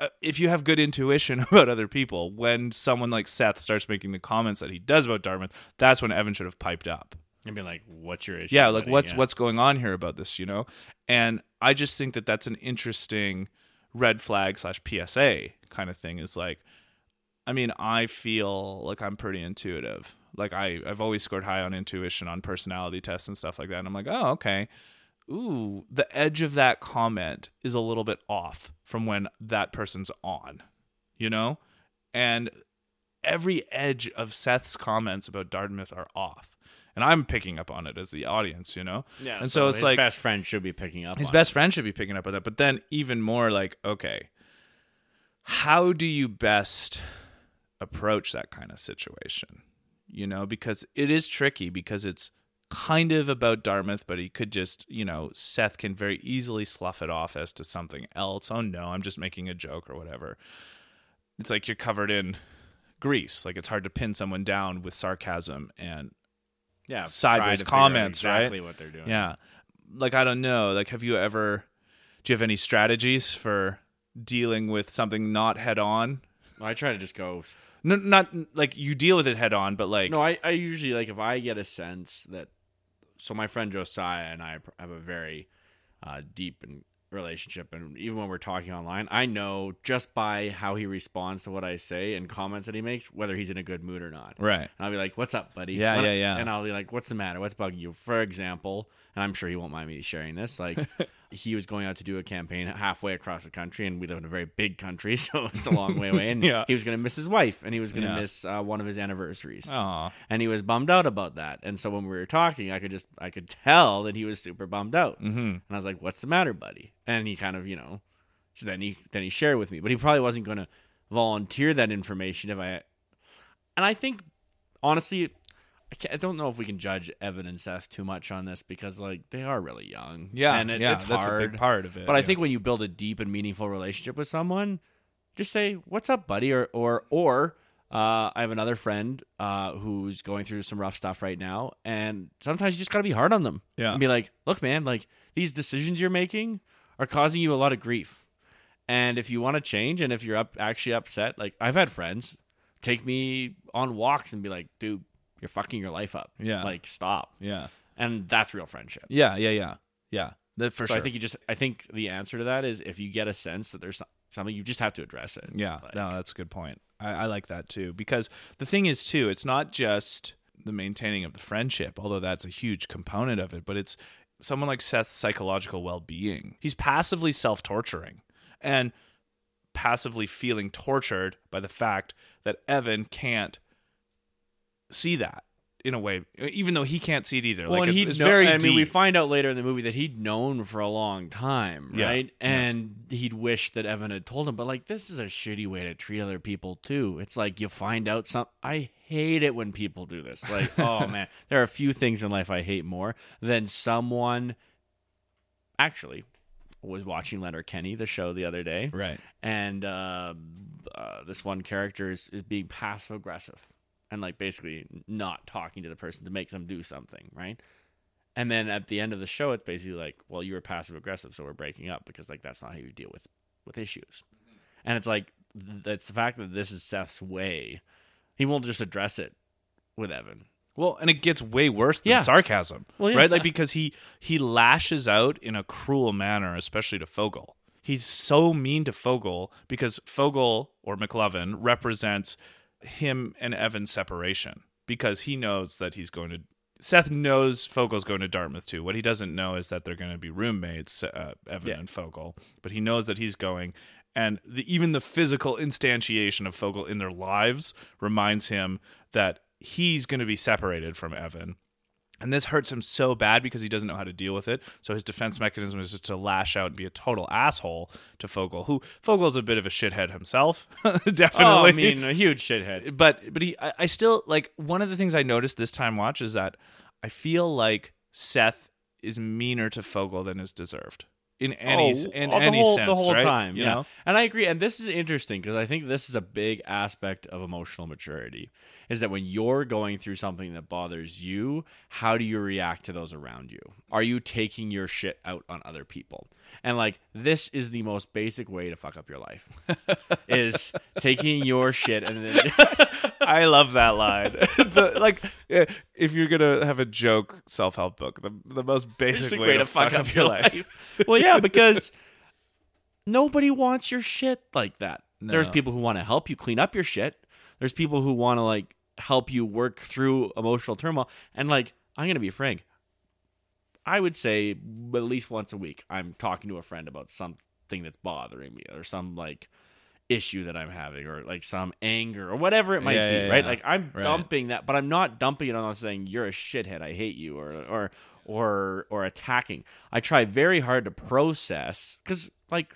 uh, if you have good intuition about other people, when someone like Seth starts making the comments that he does about Dartmouth, that's when Evan should have piped up. And be like, what's your issue? Yeah, like buddy? what's Yeah. what's going on here about this, you know? And I just think that that's an interesting red flag slash PSA kind of thing. Is like, I mean, I feel like I'm pretty intuitive. Like I I've always scored high on intuition on personality tests and stuff like that. And I'm like, oh okay. Ooh, the edge of that comment is a little bit off from when that person's on, you know? And every edge of Seth's comments about Dartmouth are off. And I'm picking up on it as the audience, you know? Yeah, and so it's his like- best friend should be picking up. His best friend should be picking up on that. But then even more like, okay, how do you best approach that kind of situation? You know, because it is tricky because it's kind of about Dartmouth, but he could just, you know, Seth can very easily slough it off as to something else. Oh no, I'm just making a joke or whatever. It's like you're covered in grease. Like it's hard to pin someone down with sarcasm and yeah, sideways try to figure out comments, right? exactly what they're doing. yeah. Like I don't know. Like have you ever do you have any strategies for dealing with something not head on? I try to just go. No, not like you deal with it head on, but like No, I, I usually like if I get a sense that. So my friend Josiah and I have a very uh, deep and relationship, and even when we're talking online, I know just by how he responds to what I say and comments that he makes whether he's in a good mood or not. right. And I'll be like, "What's up, buddy?" Yeah, What- yeah, yeah. And I'll be like, "What's the matter? What's bugging you?" For example, and I'm sure he won't mind me sharing this. Like, he was going out to do a campaign halfway across the country, and we live in a very big country, so it's a long way away. And Yeah. he was going to miss his wife, and he was going to Yeah. miss uh, one of his anniversaries, Aw. and he was bummed out about that. And so when we were talking, I could just I could tell that he was super bummed out, Mm-hmm. and I was like, "What's the matter, buddy?" And he kind of, you know, so then he then he shared with me, but he probably wasn't going to volunteer that information if I. And I think, honestly, I, can't, I don't know if we can judge Evan and Seth too much on this because like they are really young, Yeah. and it, yeah, it's that's hard. a big part of it. But I think when you build a deep and meaningful relationship with someone, just say, "What's up, buddy?" or or or uh, I have another friend uh, who's going through some rough stuff right now, and sometimes you just gotta be hard on them Yeah. and be like, "Look, man, like these decisions you're making are causing you a lot of grief, and if you want to change, and if you're up actually upset, like I've had friends take me on walks and be like, "Dude, you're fucking your life up. Yeah. like stop." Yeah. And that's real friendship. Yeah, yeah, yeah. Yeah. That for so sure. I think you just I think the answer to that is if you get a sense that there's something you just have to address it. Yeah, Like, no, that's a good point. I, I like that too because the thing is too, it's not just the maintaining of the friendship, although that's a huge component of it, but it's someone like Seth's psychological well-being. He's passively self-torturing and passively feeling tortured by the fact that Evan can't see that in a way, even though he can't see it either. Well, like it's, it's know- very I mean, we find out later in the movie that he'd known for a long time, right? yeah. And he'd wished that Evan had told him. But like, this is a shitty way to treat other people too. It's like you find out some. I hate it when people do this. Like, oh man, there are a few things in life I hate more than someone. Actually, was watching Leonard Kenny the show the other day, right. and uh, uh, this one character is, is being passive aggressive and like basically not talking to the person to make them do something, right? And then at the end of the show, it's basically like, well, you were passive aggressive, so we're breaking up because like that's not how you deal with with issues. And it's like th- it's the fact that this is Seth's way. He won't just address it with Evan. Well, and it gets way worse than Yeah. sarcasm, Well, yeah. right? Like because he he lashes out in a cruel manner, especially to Fogell. He's so mean to Fogell because Fogell or McLovin represents him and Evan's separation because he knows that he's going to. Seth knows Fogell's going to Dartmouth too. What he doesn't know is that they're going to be roommates, uh, Evan Yeah. and Fogell. But he knows that he's going, and the, even the physical instantiation of Fogell in their lives reminds him that he's going to be separated from Evan. And this hurts him so bad because he doesn't know how to deal with it. So his defense mechanism is just to lash out and be a total asshole to Fogell, who Fogell's a bit of a shithead himself, definitely. Oh, I mean, a huge shithead. but but he, I, I still like one of the things I noticed this time watch is that I feel like Seth is meaner to Fogell than is deserved. in any Oh, in uh, the any whole, sense, the whole right? time. You yeah, know? and I agree. And this is interesting because I think this is a big aspect of emotional maturity. Is that when you're going through something that bothers you, how do you react to those around you? Are you taking your shit out on other people? And like this is the most basic way to fuck up your life is taking your shit and then I love that line. the, like, eh, if you're gonna have a joke self help book, the the most basic, basic way, to fuck, up your life. well, yeah, because nobody wants your shit like that. There's people who want to help you clean up your shit. There's people who want to like help you work through emotional turmoil. And like, I'm gonna be frank. I would say at least once a week, I'm talking to a friend about something that's bothering me or some like issue that I'm having or like some anger or whatever it might Yeah, be, yeah, right? yeah. Like I'm Right. dumping that, but I'm not dumping it on saying you're a shithead, I hate you or or or or attacking. I try very hard to process cuz like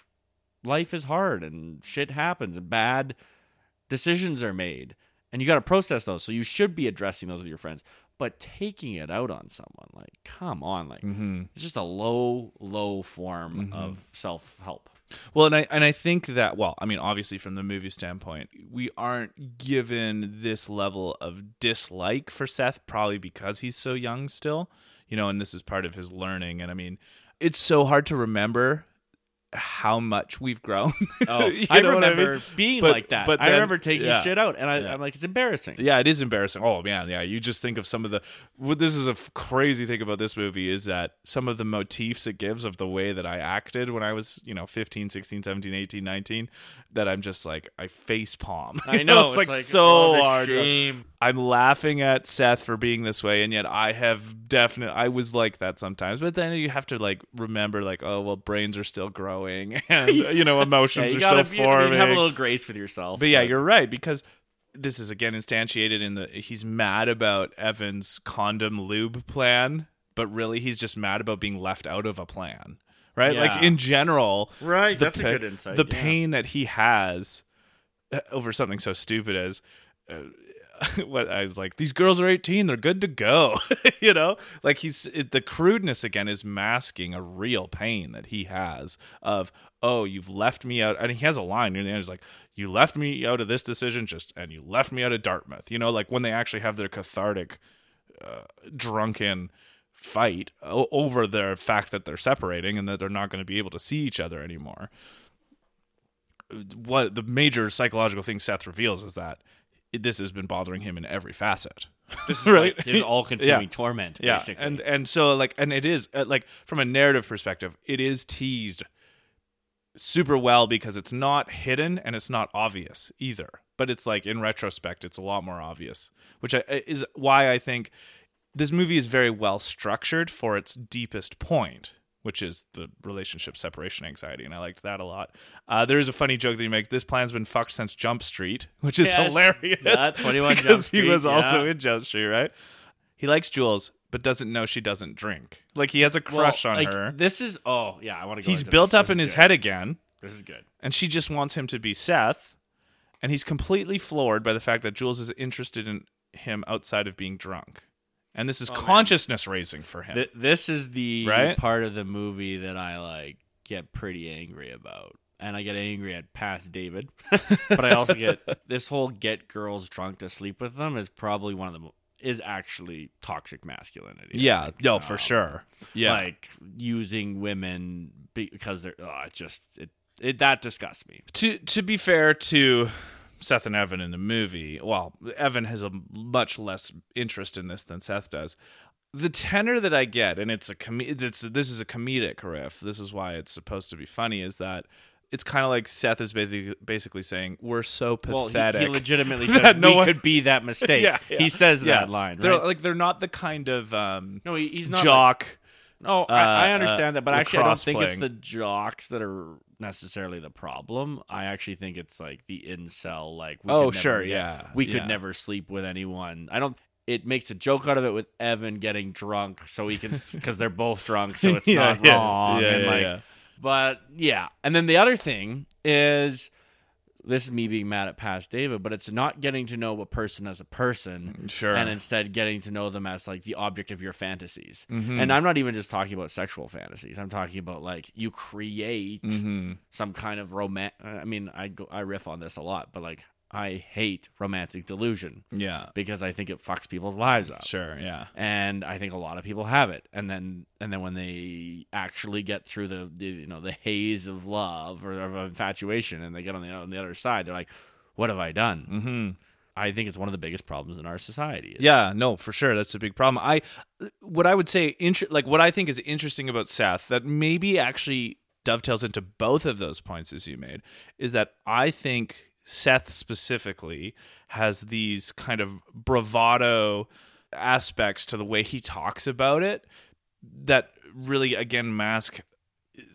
life is hard and shit happens and bad decisions are made and you got to process those. So you should be addressing those with your friends. But taking it out on someone, like, come on, like, Mm-hmm. it's just a low, low form of self help. Well, and I and I think that well, I mean, obviously from the movie standpoint, we aren't given this level of dislike for Seth, probably because he's so young still, you know, and this is part of his learning. And I mean, it's so hard to remember how much we've grown. Oh, I remember mean? being But- like that. but I remember taking yeah. shit out, and I, Yeah. I'm like, it's embarrassing. Yeah, it is embarrassing. Oh man, yeah. You just think of some of the. What this is a f- crazy thing about this movie is that some of the motifs it gives of the way that I acted when I was, you know, 15, 16, 17, 18, 19, that I'm just like I face palm. I know. it's, like, oh, so hard. shame. I'm laughing at Seth for being this way, and yet I have definitely I was like that sometimes. But then you have to like remember, like, oh well, brains are still growing, and you know, Yeah, emotions you are gotta still mean, forming. have a little grace with yourself. But yeah, you're right because this is again instantiated in the he's mad about Evan's condom lube plan, but really he's just mad about being left out of a plan. Right? Like in general, right. That's a good insight. The yeah. pain that he has uh, over something so stupid as uh, what I was like, these girls are 18, they're good to go. you know, like he's it, the crudeness again is masking a real pain that he has of, oh, you've left me out. And he has a line near the end. He's like, you left me out of this decision, just and you left me out of Dartmouth. You know, like when they actually have their cathartic, uh, drunken fight o- over the fact that they're separating and that they're not going to be able to see each other anymore what the major psychological thing Seth reveals is that this has been bothering him in every facet. This is Right? like his all-consuming Yeah. torment, Yeah, basically. and and so like and it is uh, like from a narrative perspective, it is teased super well because it's not hidden and it's not obvious either. But it's like in retrospect, it's a lot more obvious, which I, is why I think this movie is very well structured for its deepest point, which is the relationship separation anxiety, and I liked that a lot. Uh, there is a funny joke that you make. This plan's been fucked since Jump Street, which is Yes. hilarious. Yeah, 21 Jump because he Street, was also in Jump Street, right? He likes Jules, but doesn't know she doesn't drink. Like he has a Well, crush on like, her. This is oh yeah, I want to go. He's built this. up This in his good. head again, This is good. and she just wants him to be Seth, and he's completely floored by the fact that Jules is interested in him outside of being drunk. And this is Oh, man. consciousness raising for him. Th- this is the Right? part of the movie that I like get pretty angry about. And I get angry at past David, but I also get this whole get girls drunk to sleep with them is probably one of the is actually toxic masculinity. Yeah, no, for Um, sure. Yeah, like using women because they're oh, it just it, it that disgusts me. to to be fair to Seth and Evan in the movie, well, Evan has a much less interest in this than Seth does. The tenor that I get, and it's a com- it's, this is a comedic riff. This is why it's supposed to be funny. Is that it's kind of like Seth is basically basically saying we're so Well, he, pathetic. he legitimately that says no we one- could be that mistake. Yeah, yeah. He says Yeah. that line, They're right? like they're not the kind of um, no, he, he's not like- No, I, I uh, understand that, but I actually, I don't think it's the jocks that are necessarily the problem. I actually think it's like the incel. Like, we Oh, could never sure, yeah, we yeah. could never sleep with anyone. I don't. It makes a joke out of it with Evan getting drunk, so he can because they're both drunk, so it's Yeah, not yeah, wrong. yeah, and yeah, like, yeah. but yeah, and then the other thing is this is me being mad at past David, but it's not getting to know a person as a person Sure. and instead getting to know them as like the object of your fantasies. Mhm. And I'm not even just talking about sexual fantasies. I'm talking about like you create Mhm. some kind of romance. I mean, I go, I riff on this a lot, but like I hate romantic delusion Yeah. because I think it fucks people's lives up. Sure. Yeah. And I think a lot of people have it, and then and then when they actually get through the, the you know the haze of love or of infatuation, and they get on the on the other side, they're like, "What have I done?" Mm-hmm. I think it's one of the biggest problems in our society. is- Yeah, no, for sure, that's a big problem. I, what I would say, inter- like what I think is interesting about Seth that maybe actually dovetails into both of those points as you made, is that I think Seth specifically has these kind of bravado aspects to the way he talks about it that really again mask.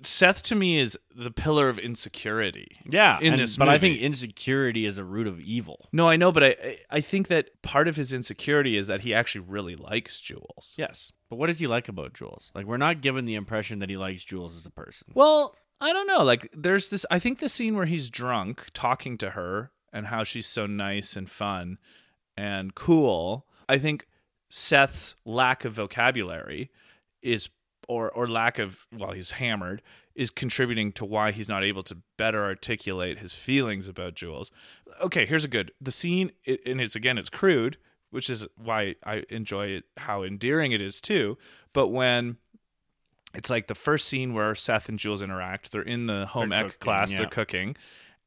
Seth to me is the pillar of insecurity. yeah. in and- this but I think insecurity is a root of evil. No, I know, but I I- I think that part of his insecurity is that he actually really likes Jules. Yes, but what does he like about Jules? Like, we're not given the impression that he likes Jules as a person. Well, I don't know. Like, there's this. I think the scene where he's drunk, talking to her, and how she's so nice and fun and cool. I think Seth's lack of vocabulary is, or or lack of, well, he's hammered, is contributing to why he's not able to better articulate his feelings about Jules. Okay, here's a good. The scene, and it's again, it's crude, which is why I enjoy it, how endearing it is too. But when it's like the first scene where Seth and Jules interact. They're in the home They're ec cooking, class. yeah. They're cooking,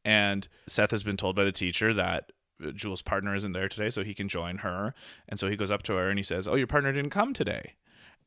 and Seth has been told by the teacher that uh, Jules' partner isn't there today, so he can join her. And so he goes up to her and he says, "Oh, your partner didn't come today,"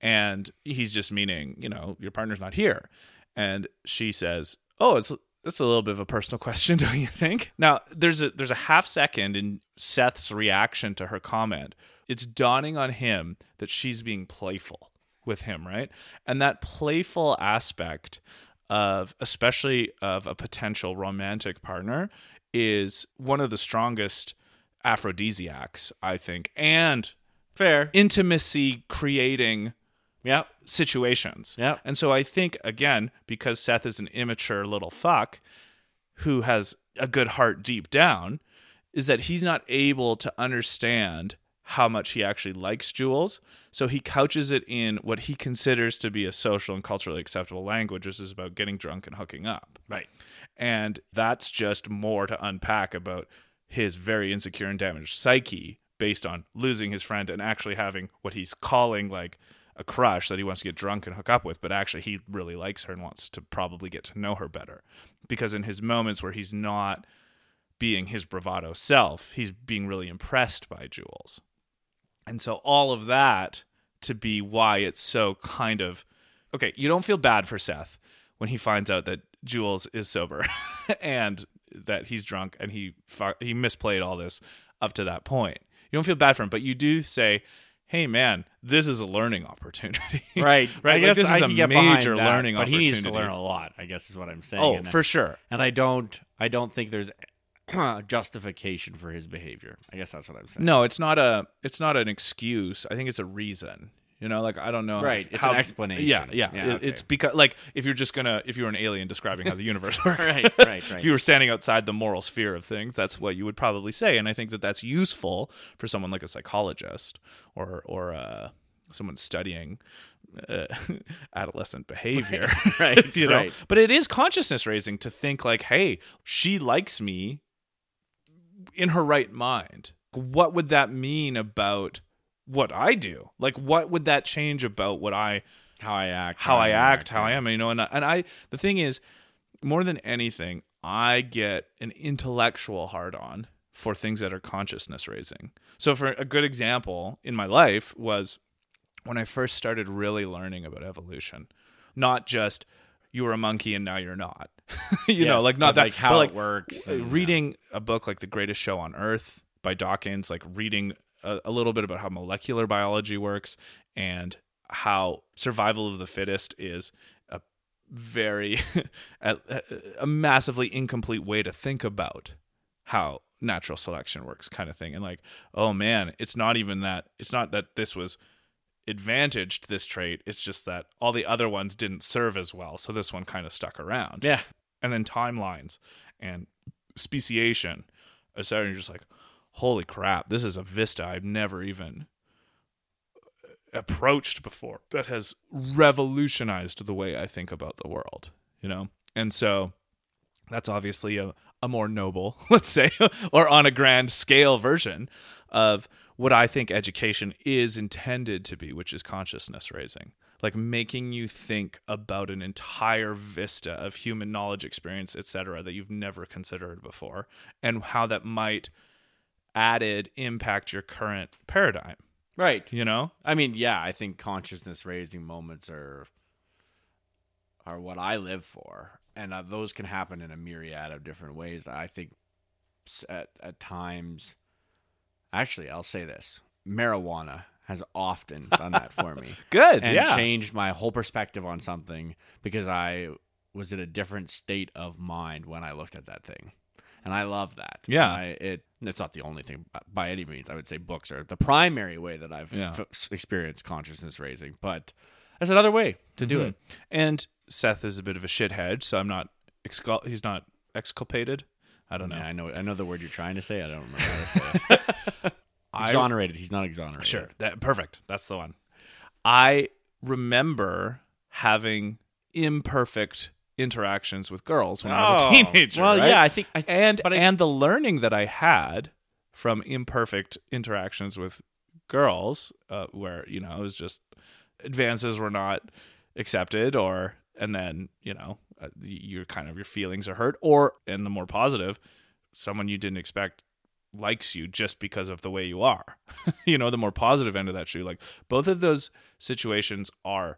and he's just meaning, you know, your partner's not here. And she says, "Oh, it's." That's a little bit of a personal question, don't you think? Now, there's a there's a half second in Seth's reaction to her comment. It's dawning on him that she's being playful with him, right? And that playful aspect of especially of a potential romantic partner is one of the strongest aphrodisiacs, I think, and Fair. intimacy creating Yep. situations. Yeah. And so I think again, because Seth is an immature little fuck who has a good heart deep down, is that he's not able to understand how much he actually likes Jules. So he couches it in what he considers to be a social and culturally acceptable language, which is about getting drunk and hooking up. Right. And that's just more to unpack about his very insecure and damaged psyche based on losing his friend and actually having what he's calling like a crush that he wants to get drunk and hook up with, but actually he really likes her and wants to probably get to know her better. Because in his moments where he's not being his bravado self, he's being really impressed by Jules. And so all of that to be why it's so kind of okay, you don't feel bad for Seth when he finds out that Jules is sober and that he's drunk and he he misplayed all this up to that point. You don't feel bad for him, but you do say, "Hey, man, this is a learning opportunity." Right. right. I Like, guess this is can a major that, learning but he needs to learn a lot. I guess is what I'm saying. Oh, and, for sure. and I don't. I don't think there's justification for his behavior. I guess that's what I'm saying. No, it's not a it's not an excuse. I think it's a reason. You know, like I don't know. Right, it's an explanation. Yeah, yeah. Yeah, It- okay. It's because like if you're just gonna if you were an alien describing how the universe works, Right, right, right. if you were standing outside the moral sphere of things, that's what you would probably say. And I think that that's useful for someone like a psychologist or or uh, someone studying uh, adolescent behavior, right, you know. right. But it is consciousness raising to think like, hey, she likes me in her right mind. What would that mean about what I do? Like, what would that change about what I How I act. how I I'm act, how I am, you know, and I- and I the thing is, more than anything, I get an intellectual hard on for things that are consciousness raising. So for a good example in my life was when I first started really learning about evolution. Not just you were a monkey and now you're not. you know, like not that like, how like it works uh, yeah. reading a book like The Greatest Show on Earth by Dawkins, like reading a, a little bit about how molecular biology works and how survival of the fittest is a very a, a massively incomplete way to think about how natural selection works kind of thing and like oh man it's not even that it's not that this was advantaged this trait it's just that all the other ones didn't serve as well so this one kind of stuck around Yeah. and then timelines and speciation, uh, etc. You're just like, holy crap, this is a vista I've never even uh, approached before that has revolutionized the way I think about the world, you know? And so that's obviously a, a more noble, let's say, or on a grand scale version of what I think education is intended to be, which is consciousness raising. Like making you think about an entire vista of human knowledge, experience, etc., that you've never considered before, and how that might added impact your current paradigm. Right. You know? I mean, yeah, I think consciousness raising moments are are what I live for, and uh, those can happen in a myriad of different ways. I think at at times, actually, I'll say this: marijuana has often done that for me. Good, and yeah. changed my whole perspective on something because I was in a different state of mind when I looked at that thing and I love that. Yeah, I, it it's not the only thing by any means. I would say books are the primary way that I've yeah. f- experienced consciousness raising, but that's another way to do mm-hmm. it. And Seth is a bit of a shithead, so I'm not excul- he's not exculpated. I don't know. Yeah, I know. I know the word you're trying to say. I don't remember how to say it. exonerated. He's not exonerated. Sure. That perfect. That's the one. I remember having imperfect interactions with girls when oh, I was a oh, teenager. Well, right? yeah, I think, I th- and but I, and the learning that I had from imperfect interactions with girls, uh, where you know it was just advances were not accepted, or and then you know uh, your kind of your feelings are hurt, or and the more positive, someone you didn't expect likes you just because of the way you are. you know, the more positive end of that shoe. Like both of those situations are,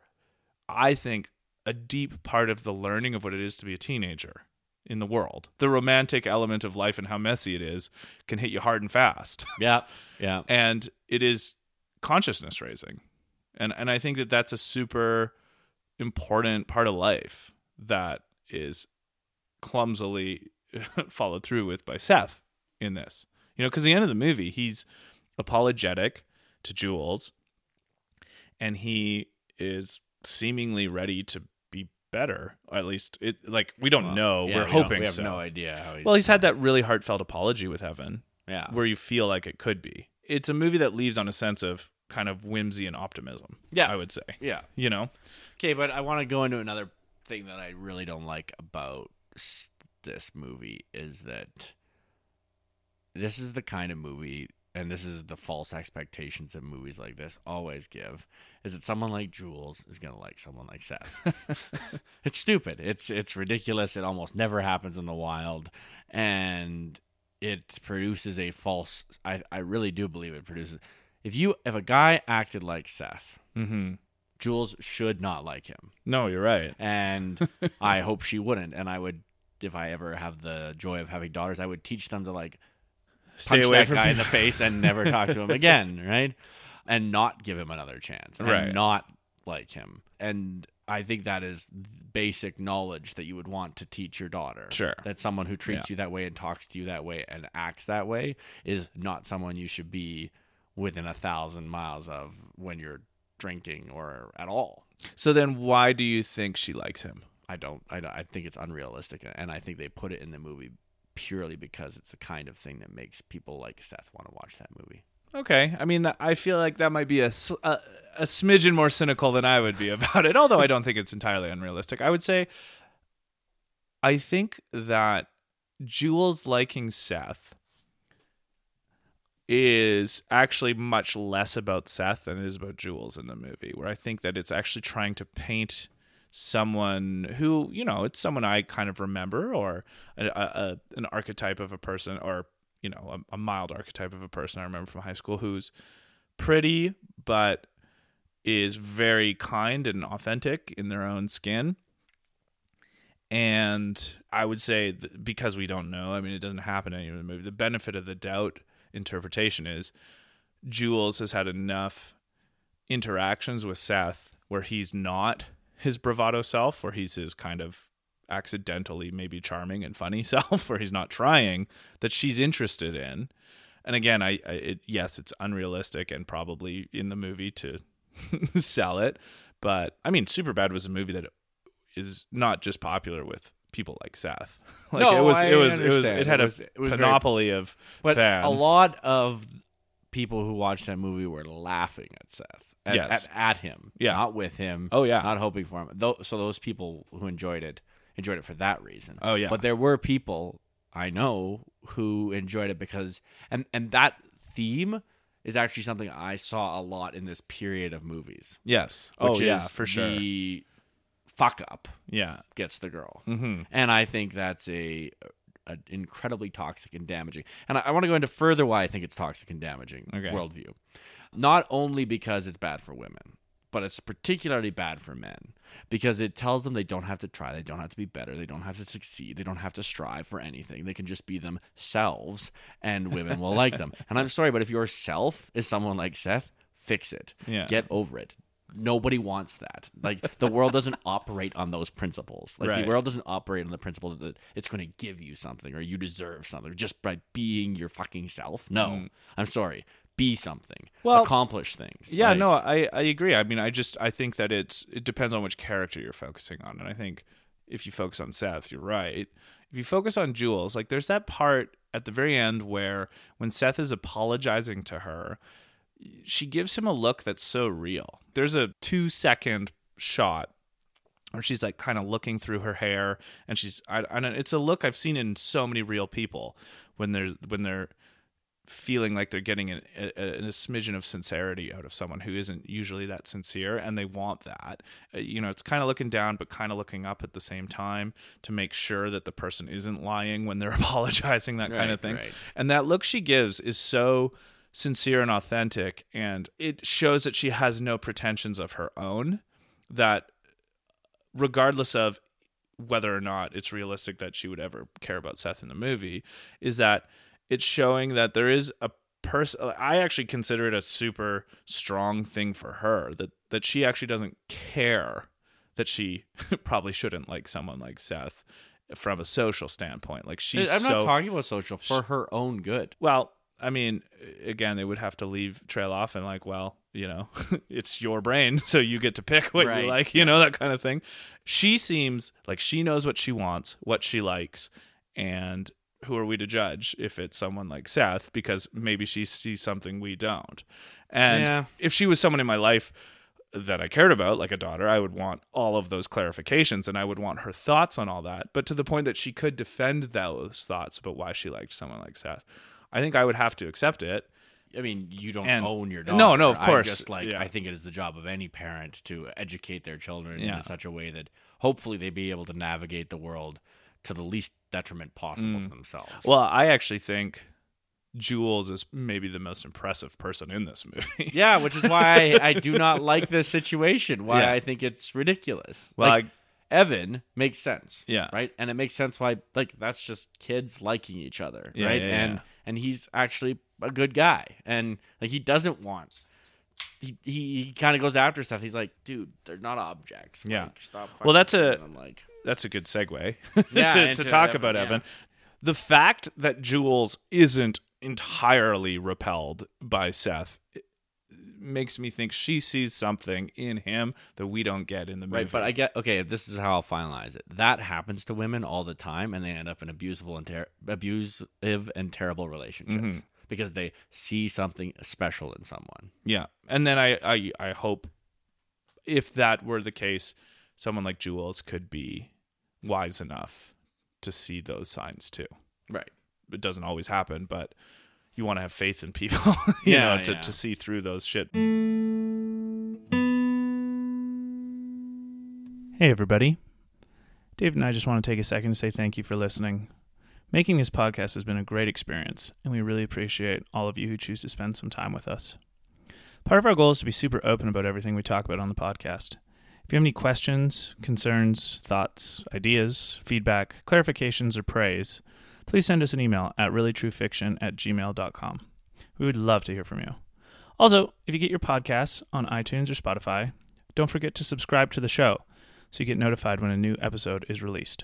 I think, a deep part of the learning of what it is to be a teenager in the world. The romantic element of life and how messy it is can hit you hard and fast. Yeah. Yeah. and it is consciousness raising. And and I think that that's a super important part of life that is clumsily followed through with by Seth in this. You know, cuz the end of the movie, he's apologetic to Jules and he is seemingly ready to be better. At least it like we don't well, know. Yeah, We're we hoping we have so. no idea how he's Well, he's had that really heartfelt apology with Evan. Yeah. Where you feel like it could be. It's a movie that leaves on a sense of kind of whimsy and optimism. Yeah. I would say. Yeah. You know? Okay, but I want to go into another thing that I really don't like about this movie is that this is the kind of movie and this is the false expectations that movies like this always give is that someone like Jules is gonna like someone like Seth. it's stupid. It's it's ridiculous. It almost never happens in the wild, and it produces a false. I I really do believe it produces. If you if a guy acted like Seth, mm-hmm. Jules should not like him. No, you're right, and I hope she wouldn't. And I would, if I ever have the joy of having daughters, I would teach them to like Stay punch away that from guy people. in the face and never talk to him again, right? And not give him another chance, and Right. not like him. And I think that is basic knowledge that you would want to teach your daughter. Sure. That someone who treats you that way and talks to you that way and acts that way is not someone you should be within a thousand miles of when you're drinking or at all. So then, why do you think she likes him? I don't. I, don't- I think it's unrealistic, and I think they put it in the movie purely because it's the kind of thing that makes people like Seth want to watch that movie. Okay, I mean, I feel like that might be a a smidgen more cynical than I would be about it. Although I don't think it's entirely unrealistic. I would say, I think that Jules liking Seth is actually much less about Seth than it is about Jules in the movie. Where I think that it's actually trying to paint someone who you know it's someone I kind of remember or a, a, an archetype of a person or you know a, a mild archetype of a person I remember from high school who's pretty but is very kind and authentic in their own skin and I would say because we don't know I mean it doesn't happen in any of the movie the benefit of the doubt interpretation is Jules has had enough interactions with Seth where he's not his bravado self, where he's his kind of accidentally maybe charming and funny self, where he's not trying, that she's interested in. And again, I, I it, yes, it's unrealistic and probably in the movie to sell it, but I mean, Superbad was a movie that is not just popular with people like Seth. like No, it was I it was it was it had It was- a it was very- panoply of But fans. a lot of people who watched that movie were laughing at Seth. At, Yes. at, at him. Yeah. Not with him. Oh, yeah. Not hoping for him. Tho- so those people who enjoyed it enjoyed it for that reason. Oh, yeah. But there were people I know who enjoyed it because and and that theme is actually something I saw a lot in this period of movies. Yes. Oh, Which oh yeah, for sure. the fuck up Yeah. gets the girl. Mm-hmm. And I think that's a, a incredibly toxic and damaging. And I, I want to go into further why I think it's toxic and damaging Okay. worldview. Not only because it's bad for women, but it's particularly bad for men because it tells them they don't have to try, they don't have to be better, they don't have to succeed, they don't have to strive for anything. They can just be themselves, and women will like them. And I'm sorry, but if your self is someone like Seth, fix it. Yeah. Get over it. Nobody wants that. Like the world doesn't operate on those principles. Like Right. the world doesn't operate on the principle that it's going to give you something or you deserve something just by being your fucking self. No, I'm sorry. Be something. Mm. Well, accomplish things. Yeah, Like, no, I, I agree. I mean, I just I think that it's it depends on which character you're focusing on, and I think if you focus on Seth, you're right. If you focus on Jules, like there's that part at the very end where when Seth is apologizing to her, she gives him a look that's so real. There's a two second shot where she's like kind of looking through her hair, and she's I, I don't. It's a look I've seen in so many real people when they're when they're feeling like they're getting a, a, a smidgen of sincerity out of someone who isn't usually that sincere and they want that uh, you know it's kind of looking down but kind of looking up at the same time to make sure that the person isn't lying when they're apologizing that kind of thing right. and that look she gives is so sincere and authentic and it shows that she has no pretensions of her own that regardless of whether or not it's realistic that she would ever care about Seth in the movie, is that it's showing that there is a person. I actually consider it a super strong thing for her that that she actually doesn't care that she probably shouldn't like someone like Seth from a social standpoint. Like she's I'm not so talking about social for her own good. well, I mean, again, they would have to leave trail off and like, well, you know, it's your brain, so you get to pick what Right. you like, you know, that kind of thing. She seems like she knows what she wants, what she likes, and who are we to judge if it's someone like Seth because maybe she sees something we don't. And Yeah. if she was someone in my life that I cared about, like a daughter, I would want all of those clarifications and I would want her thoughts on all that. But to the point that she could defend those thoughts about why she liked someone like Seth, I think I would have to accept it. I mean, you don't And- own your daughter. no, no, of course. just like Yeah. I think it is the job of any parent to educate their children Yeah. in such a way that hopefully they be able to navigate the world to the least detriment possible to themselves. Mm. Well, I actually think Jules is maybe the most impressive person in this movie. yeah, which is why I, I do not like this situation. Why Yeah. I think it's ridiculous. Well, like, I- Evan makes sense. Yeah. Right? And it makes sense why like that's just kids liking each other. Yeah, right? yeah, and yeah. and he's actually a good guy. And like he doesn't want he he, he kind of goes after stuff. He's like, dude, they're not objects. Yeah. Like, stop. Well, that's a- I'm like, That's a good segue Yeah, to, to talk Evan, about. Evan. The fact that Jules isn't entirely repelled by Seth makes me think she sees something in him that we don't get in the movie. right. But I get okay. This is how I'll finalize it. That happens to women all the time, and they end up in abusable and ter- abusive and terrible relationships Mm-hmm. because they see something special in someone. Yeah, and then I, I I hope if that were the case, someone like Jules could be wise enough to see those signs too. Right. It doesn't always happen, but you want to have faith in people, you Yeah, know, to, yeah. to see through those shit. Hey everybody. Dave and I just want to take a second to say thank you for listening. Making this podcast has been a great experience, and we really appreciate all of you who choose to spend some time with us. Part of our goal is to be super open about everything we talk about on the podcast. If you have any questions, concerns, thoughts, ideas, feedback, clarifications, or praise, please send us an email at reallytruefiction at gmail.com. We would love to hear from you. Also, if you get your podcasts on iTunes or Spotify, don't forget to subscribe to the show so you get notified when a new episode is released.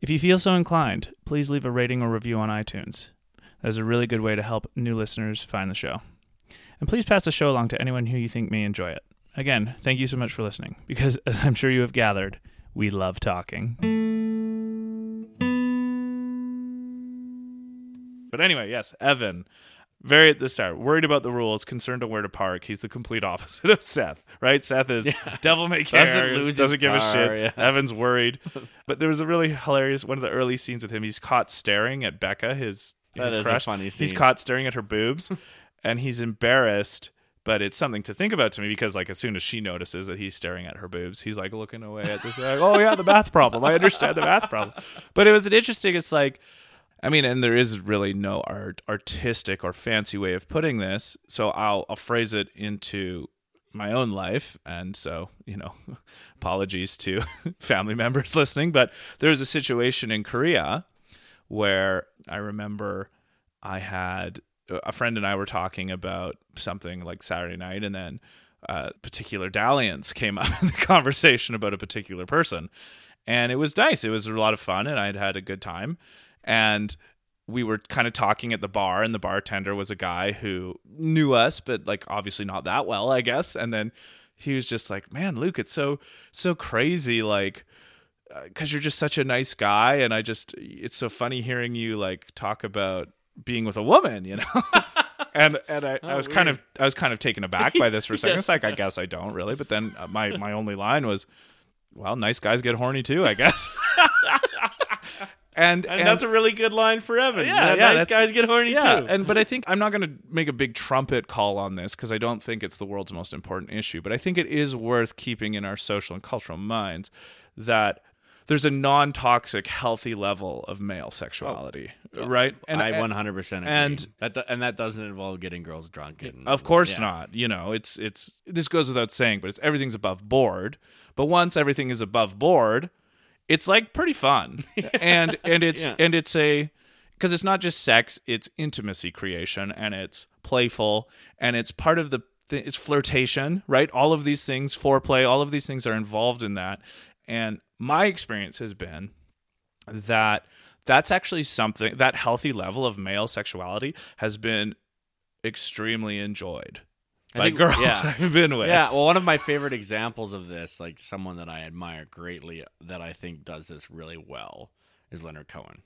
If you feel so inclined, please leave a rating or review on iTunes. That is a really good way to help new listeners find the show. And please pass the show along to anyone who you think may enjoy it. Again, thank you so much for listening, because as I'm sure you have gathered, we love talking. But anyway, yes, Evan. Very at the start, worried about the rules, concerned on where to park. He's the complete opposite of Seth, right? Seth is devil may care, Doesn't lose doesn't give a shit. yeah. Evan's worried, but there was a really hilarious one of the early scenes with him. He's caught staring at Becca, his That his is a crush. funny He's caught staring at her boobs, and he's embarrassed. But it's something to think about to me because, like, as soon as she notices that he's staring at her boobs, he's like looking away at this. Like, oh yeah, the math problem. I understand the math problem. But it was an interesting. It's like, I mean, and there is really no art, artistic or fancy way of putting this. So I'll, I'll phrase it into my own life. And so, you know, apologies to family members listening. But there was a situation in Korea where I remember I had a friend and I were talking about something like Saturday night, and then a particular dalliance came up in the conversation about a particular person, and it was nice. It was a lot of fun, and I'd had a good time, and we were kind of talking at the bar, and the bartender was a guy who knew us, but like obviously not that well, I guess, and then he was just like, "Man, Luke, it's so so crazy, like." because you're just such a nice guy and i just it's so funny hearing you like talk about being with a woman you know? And and I, I was kind of i was kind of taken aback by this for a second. It's like i guess i don't really but then uh, my my only line was well nice guys get horny too i guess and, And, that's a really good line for Evan. Yeah, Yeah, yeah, nice guys get horny yeah, too. and but I think I'm not going to make a big trumpet call on this because I don't think it's the world's most important issue. But I think it is worth keeping in our social and cultural minds that there's a non-toxic, healthy level of male sexuality, oh, right? And I 100 percent agree. and- that do- and that doesn't involve getting girls drunk. And, Of course yeah. not. You know, it's it's this goes without saying, but it's everything's above board. But once everything is above board, it's like pretty fun. and and it's Yeah. and it's a because it's not just sex, it's intimacy creation and it's playful and it's part of the th- it's flirtation, right? All of these things, foreplay, all of these things are involved in that. And my experience has been that that's actually something that healthy level of male sexuality has been extremely enjoyed I by think- girls yeah. I've been with. Yeah, well, one of my favorite examples of this, like someone that I admire greatly, that I think does this really well, is Leonard Cohen.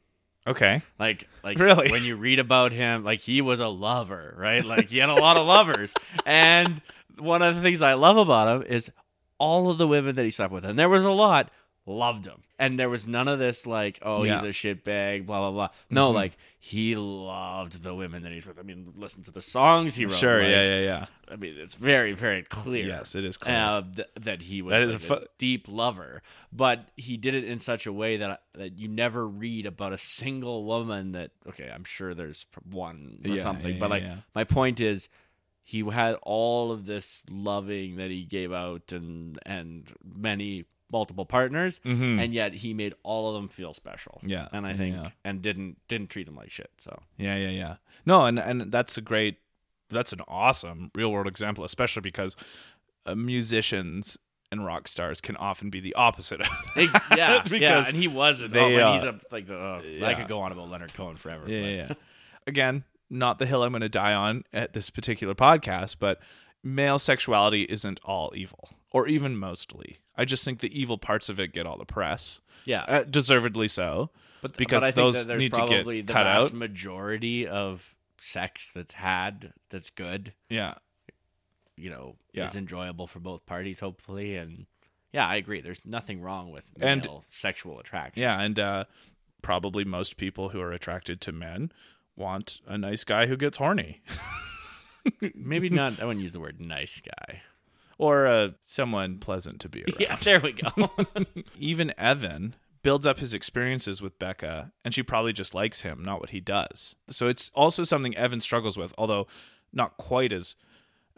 Okay. Like, like Really? when you read about him, like he was a lover, right? Like he had a lot of lovers, and one of the things I love about him is all of the women that he slept with, and there was a lot, loved him, and there was none of this like, oh, Yeah. he's a shitbag, blah blah blah. No, like he loved the women that he's with. I mean, listen to the songs he wrote. Sure. like, yeah. Yeah. Yeah. I mean, it's very, very clear. Yes, it is clear. Uh, th- that he was That like a a, deep lover, but he did it in such a way that that you never read about a single woman that. Okay, I'm sure there's one or Yeah, something, yeah, but like my point is, he had all of this loving that he gave out and and many multiple partners, Mhm. and yet he made all of them feel special. Yeah, and I think yeah. and didn't didn't treat them like shit. So Yeah, yeah, yeah. No, and and that's a great, that's an awesome real world example, especially because uh, musicians and rock stars can often be the opposite of Hey, yeah, yeah, and he wasn't. they, oh, uh, he's a like the. Uh, I could go on about Leonard Cohen forever. yeah, but- yeah, yeah. Again, not the hill I'm going to die on at this particular podcast, but male sexuality isn't all evil, or even mostly. I just think the evil parts of it get all the press, yeah. uh, deservedly so. but because but I think those that there's need to get the cut vast out. majority of sex that's had that's good. Yeah, You know, Yeah. is enjoyable for both parties, hopefully, and yeah, I agree. There's nothing wrong with And- male sexual attraction. yeah, and uh, probably most people who are attracted to men want a nice guy who gets horny. maybe not. I wouldn't use the word nice guy. Or uh, someone pleasant to be around. Yeah, there we go. Even Evan builds up his experiences with Becca, and she probably just likes him, not what he does. So it's also something Evan struggles with, although not quite as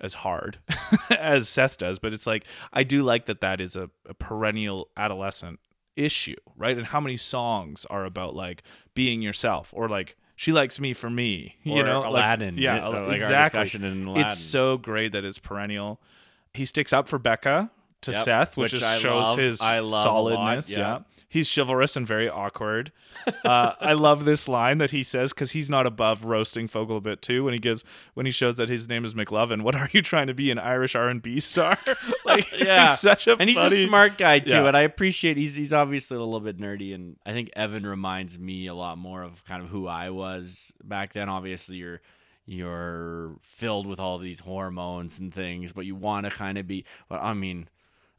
as hard as Seth does. But it's like I do like that that is a, a perennial adolescent issue, right? And how many songs are about like being yourself or like. She likes me for me, you Or know. like- Aladdin, yeah, uh, like our exactly. discussion in Aladdin. It's so great that it's perennial. He sticks up for Becca to Yep, Seth, which, which just shows love. his I love solidness. yeah. yeah. He's chivalrous and very awkward. Uh, I love this line that he says because he's not above roasting Fogell a bit too. When he gives when he shows that his name is McLovin, what are you trying to be an Irish R and B star? like, Yeah. it's such a and he's a smart guy too, Yeah. and I appreciate he's he's obviously a little bit nerdy, and I think Evan reminds me a lot more of kind of who I was back then. Obviously, you're you're filled with all these hormones and things, but you want to kind of be. Well, I mean.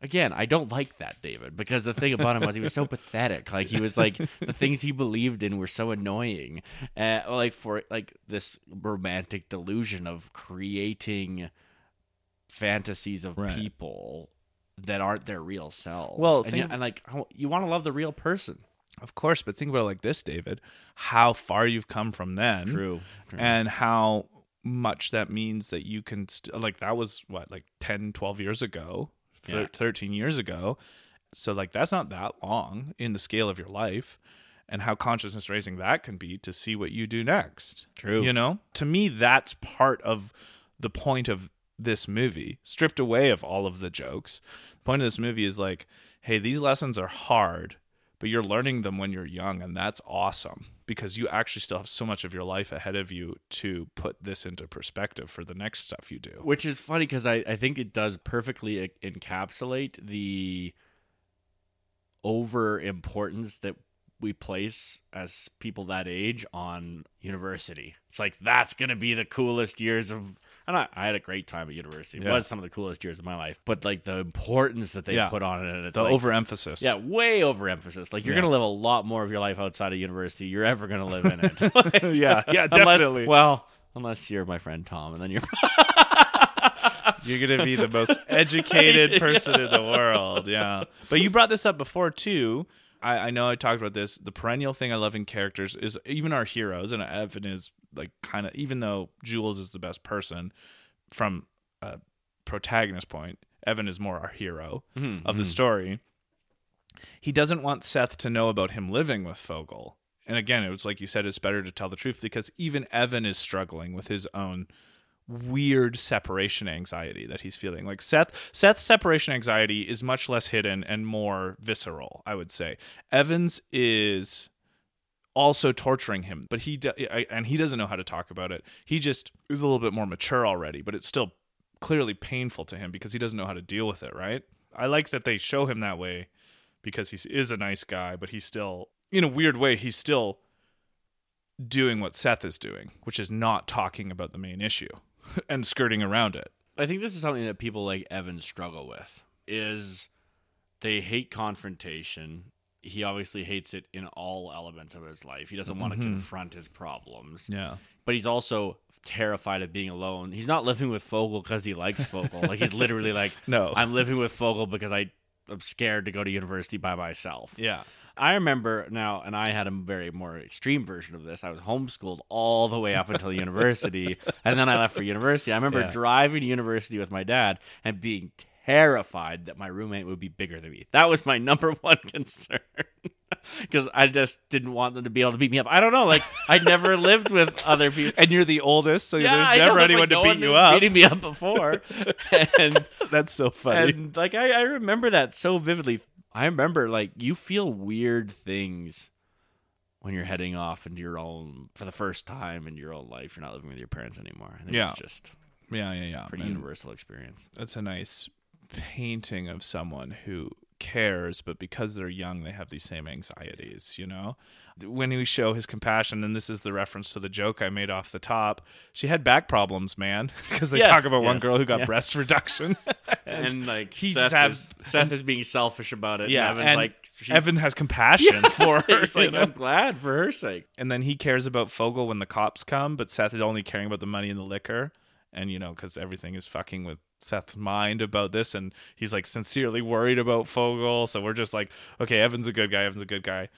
Again, I don't like that David because the thing about him was he was so pathetic. Like he was like the things he believed in were so annoying. Uh, like for like this romantic delusion of creating fantasies of Right. people that aren't their real selves. Well, and, you- and like you want to love the real person. Of course, but think about it like this, David. How far you've come from then. True. and how much that means that you can st- like that was what like 10 12 years ago Yeah. 13 years ago so like that's not that long in the scale of your life and how consciousness raising that can be to see what you do next True. you know to me that's part of the point of this movie stripped away of all of the jokes the point of this movie is like hey these lessons are hard but you're learning them when you're young and that's awesome because you actually still have so much of your life ahead of you to put this into perspective for the next stuff you do Which is funny because I, I think it does perfectly encapsulate the over importance that we place as people that age on university. It's like that's gonna be the coolest years of. And I, I had a great time at university. It Yeah. was some of the coolest years of my life. But like the importance that they Yeah. put on it, and it's the like, overemphasis Yeah, way overemphasis. Like you're Yeah. gonna live a lot more of your life outside of university. You're ever gonna live in it. yeah yeah Unless- definitely well, unless you're my friend Tom, and then you're. You're gonna be the most educated person in the world. Yeah. But you brought this up before too. I, I know I talked about this. The perennial thing I love in characters is even our heroes, and Evan is like kind of even though Jules is the best person from a protagonist point, Evan is more our hero Mm-hmm, of the story. He doesn't want Seth to know about him living with Fogell. And again, it was like you said, it's better to tell the truth because even Evan is struggling with his own weird separation anxiety that he's feeling. Like Seth Seth's separation anxiety is much less hidden and more visceral, I would say. Evans is also torturing him, but he and he doesn't know how to talk about it. He just is a little bit more mature already, but it's still clearly painful to him because he doesn't know how to deal with it, right? I like that they show him that way because he is a nice guy, but he's still in a weird way he's still doing what Seth is doing, which is not talking about the main issue and skirting around it. I think this is something that people like Evan struggle with. Is they hate confrontation. He obviously hates it in all elements of his life. He doesn't want to mm-hmm. confront his problems. Yeah. but he's also terrified of being alone. He's not living with Fogell because he likes Fogell. like he's literally like, No. I'm living with Fogell because I I'm scared to go to university by myself. Yeah. I remember now, and I had a very more extreme version of this. I was homeschooled all the way up until university, and then I left for university. I remember Yeah. driving to university with my dad and being terrified that my roommate would be bigger than me. That was my number one concern. Because I just didn't want them to be able to beat me up. I don't know. Like I never lived with other people. And you're the oldest, so I there's know, never it's anyone like to no beat you up. Beating me up before, and That's so funny. and like I, I remember that so vividly. I remember like you feel weird things when you're heading off into your own for the first time in your own life. You're not living with your parents anymore. I Yeah. it's just yeah, yeah, yeah. pretty And universal experience. That's a nice painting of someone who cares, but because they're young, they have these same anxieties, you know? When we show his compassion, and this is the reference to the joke I made off the top, she had back problems, man. Because they Yes, talk about one girl who got yeah. breast reduction. And like he Seth just has- is, Seth is being selfish about it. yeah, and Evan's and like she, Evan has compassion for her. He's like know? I'm glad for her sake. and then he cares about Fogell when the cops come, but Seth is only caring about the money and the liquor. And you know, because everything is fucking with Seth's mind about this, and he's like sincerely worried about Fogell. So we're just like, okay, Evan's a good guy. Evan's a good guy.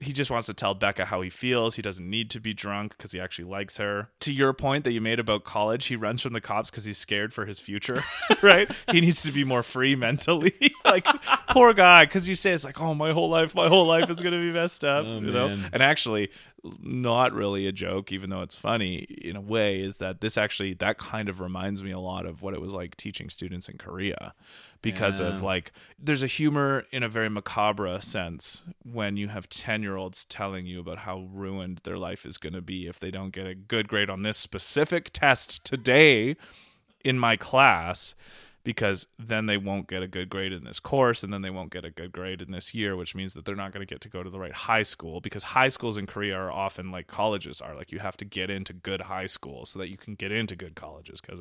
He just wants to tell Becca how he feels. He doesn't need to be drunk because he actually likes her. To your point that you made about college, he runs from the cops because he's scared for his future, right? he needs to be more free mentally. like, poor guy, because you say it's like, oh, my whole life, my whole life is going to be messed up, Oh, you know? And actually, not really a joke, even though it's funny in a way, is that this actually that kind of reminds me a lot of what it was like teaching students in Korea, because of like there's a humor in a very macabre sense when you have ten year olds telling you about how ruined their life is going to be if they don't get a good grade on this specific test today in my class because then they won't get a good grade in this course and then they won't get a good grade in this year which means that they're not going to get to go to the right high school because high schools in Korea are often like colleges are like you have to get into good high schools so that you can get into good colleges cuz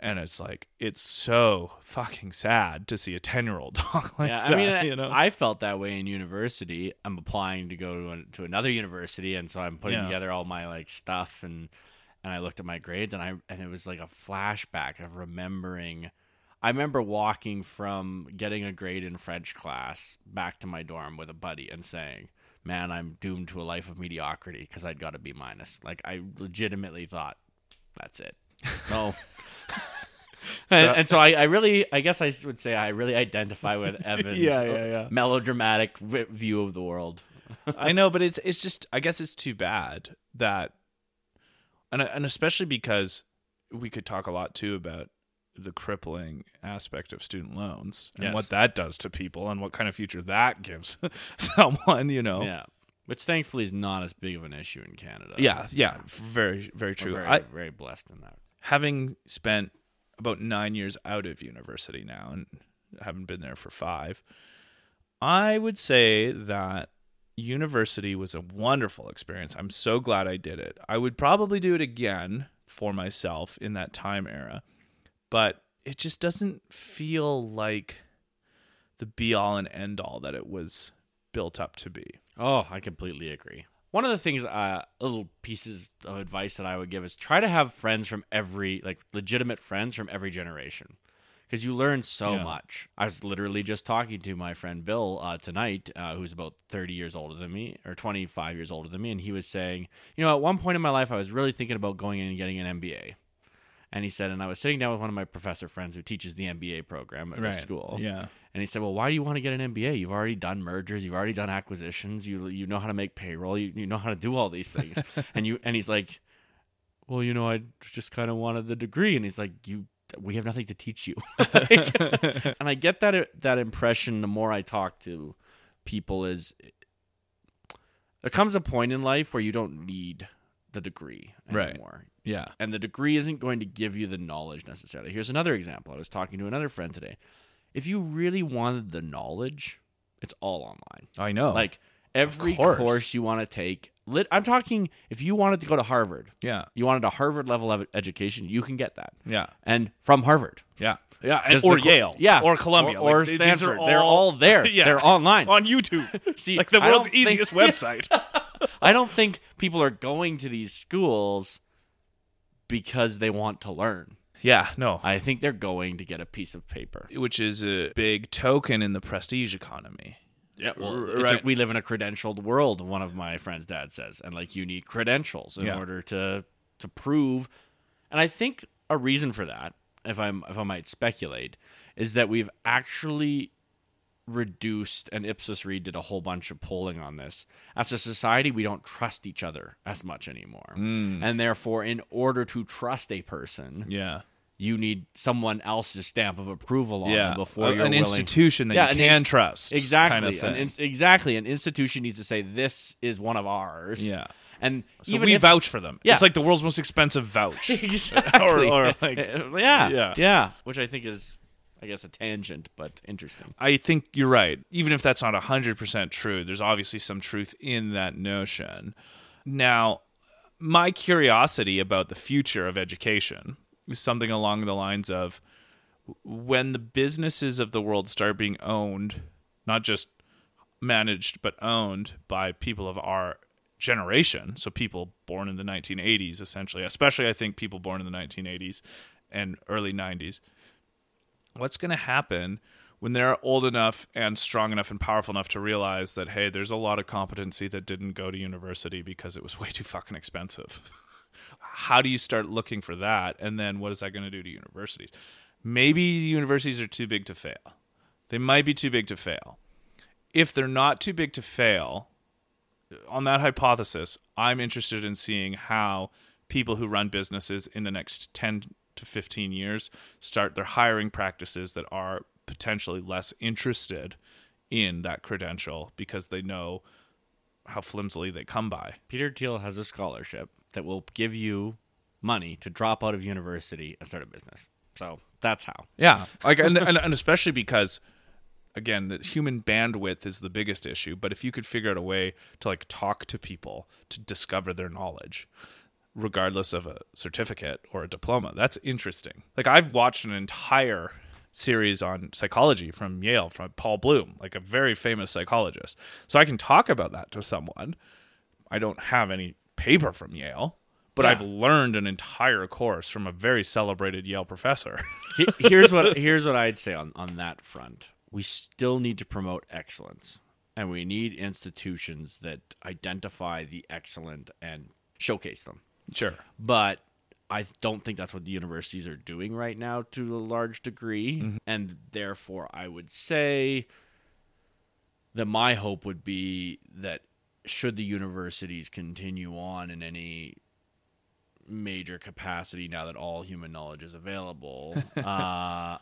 and it's like it's so fucking sad to see a 10-year-old talk like yeah, that, I mean, I, you know I felt that way in university. I'm applying to go to, an, to another university, and so I'm putting Yeah. together all my like stuff, and and I looked at my grades, and I and it was like a flashback of remembering. I remember walking from getting a grade in French class back to my dorm with a buddy and saying, "Man, I'm doomed to a life of mediocrity because I'd got a B minus." Like I legitimately thought, "That's it." No. and, and so I, I really, I guess I would say I really identify with Evan's Yeah, yeah, yeah. melodramatic view of the world. I know, but it's it's just I guess it's too bad that, and and especially because we could talk a lot too about the crippling aspect of student loans and Yes. what that does to people and what kind of future that gives someone. You know, Yeah, which thankfully is not as big of an issue in Canada. yeah, yeah, very very true. very, I, very blessed in that. having spent about nine years out of university now and haven't been there for five, I would say that university was a wonderful experience. I'm so glad I did it. I would probably do it again for myself in that time era, but it just doesn't feel like the be all and end all that it was built up to be. Oh, I completely agree. One of the things, uh, little pieces of advice that I would give is try to have friends from every, like legitimate friends from every generation. Because you learn so Yeah. much. I was literally just talking to my friend Bill uh, tonight, uh, who's about 30 years older than me, or 25 years older than me. And he was saying, you know, at one point in my life, I was really thinking about going in and getting an MBA. And he said, and I was sitting down with one of my professor friends who teaches the MBA program at his school. Yeah. And he said, "Well, why do you want to get an MBA? You've already done mergers, you've already done acquisitions, you you know how to make payroll, you, you know how to do all these things." and you and he's like, "Well, you know, I just kind of wanted the degree." And he's like, "You we have nothing to teach you." Like- and I get that that impression the more I talk to people is there comes a point in life where you don't need the degree Right. Anymore Yeah. and the degree isn't going to give you the knowledge necessarily. Here's another example. I was talking to another friend today. If you really wanted the knowledge, it's all online. I know. Like every course. course you want to take, lit, I'm talking if you wanted to go to Harvard, yeah. you wanted a Harvard level of education, you can get that. Yeah. And from Harvard. Yeah. Yeah. And, or the Yale. yeah, Or Columbia. or, or Like, these are Stanford. They're all there. Yeah. They're online. on YouTube. See, like the world's don't think- easiest website. I don't think people are going to these schools because they want to learn. yeah, no. I think they're going to get a piece of paper. Which is a big token in the prestige economy. Yeah, well, R- it's a- right. we live in a credentialed world. One of my friends' dad says, and like you need credentials in Yeah. order to to prove. And I think a reason for that, if I'm if I might speculate, is that we've actually reduced and Ipsos Reid did a whole bunch of polling on this. As a society, we don't trust each other as much anymore, hmm. and therefore, in order to trust a person, Yeah. you need someone else's stamp of approval on Yeah. them before you're an willing. institution that Yeah, you an can inst- trust. Exactly. Kind of An ins- exactly. An institution needs to say this is one of ours. yeah. And So even we if, vouch for them. Yeah. It's like the world's most expensive vouch. exactly. or, or like, yeah, Yeah. yeah, Which I think is, I guess, a tangent, but interesting. I think you're right. Even if that's not 100% true, there's obviously some truth in that notion. Now, my curiosity about the future of education is something along the lines of when the businesses of the world start being owned, not just managed, but owned by people of our generation. So people born in the 1980s, essentially, especially I think people born in the 1980s and early 90s what's going to happen when they're old enough and strong enough and powerful enough to realize that hey there's a lot of competency that didn't go to university because it was way too fucking expensive? How do you start looking for that? And then what is that going to do to universities? Maybe universities are too big to fail. They might be too big to fail. If they're not too big to fail on that hypothesis, I'm interested in seeing how people who run businesses in the next 10 to 15 years start their hiring practices that are potentially less interested in that credential because they know how flimsily they come by. Peter Thiel has a scholarship that will give you money to drop out of university and start a business. So that's how. Yeah, like and, and and especially because again, the human bandwidth is the biggest issue. But if you could figure out a way to like talk to people to discover their knowledge, regardless of a certificate or a diploma, that's interesting. Like I've watched an entire series on psychology from Yale from Paul Bloom, like a very famous psychologist. So I can talk about that to someone. I don't have any paper from Yale, but Yeah. I've learned an entire course from a very celebrated Yale professor. Here's what here's what I'd say on on that front. We still need to promote excellence, and we need institutions that identify the excellent and showcase them. Sure. But I don't think that's what the universities are doing right now to a large degree, Mm-hmm. and therefore I would say that my hope would be that should the universities continue on in any major capacity now that all human knowledge is available uh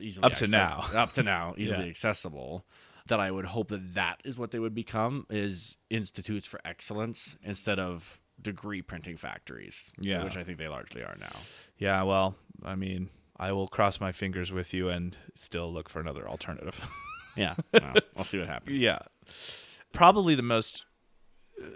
easily Up to now. up to now easily Yeah. accessible that i would hope that that is what they would become is institutes for excellence instead of degree printing factories Yeah. which i think they largely are now Yeah, well, I mean, I will cross my fingers with you and still look for another alternative. yeah i'll see what happens yeah. Probably the most uh,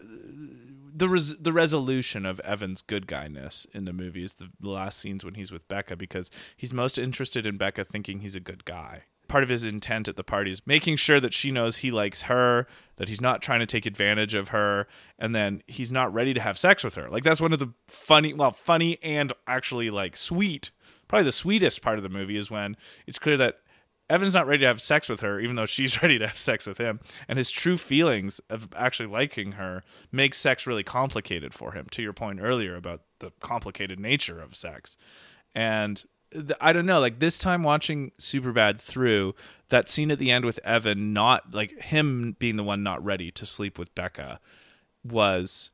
the res- the resolution of Evan's good guyness in the movie is the last scenes when he's with Becca because he's most interested in Becca thinking he's a good guy. Part of his intent at the party is making sure that she knows he likes her, that he's not trying to take advantage of her, and then he's not ready to have sex with her. Like that's one of the funny, well, funny and actually like sweet. Probably the sweetest part of the movie is when it's clear that Evan's not ready to have sex with her, even though she's ready to have sex with him. And his true feelings of actually liking her makes sex really complicated for him, to your point earlier about the complicated nature of sex. And I don't know, like this time watching Superbad through, that scene at the end with Evan, not like him being the one not ready to sleep with Becca, was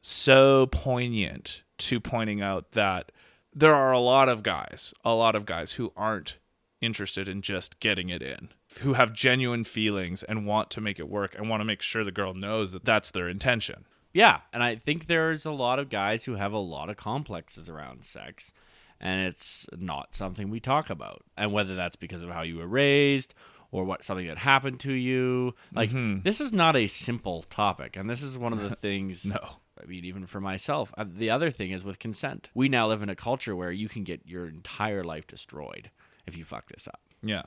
so poignant to pointing out that there are a lot of guys, a lot of guys who aren't interested in just getting it in, who have genuine feelings and want to make it work and want to make sure the girl knows that that's their intention. Yeah, and I think there's a lot of guys who have a lot of complexes around sex, and it's not something we talk about. And whether that's because of how you were raised or what something that happened to you, like this is not a simple topic, and this is one of the things. No. I mean, even for myself. Uh, the other thing is with consent. We now live in a culture where you can get your entire life destroyed if you fuck this up Yeah.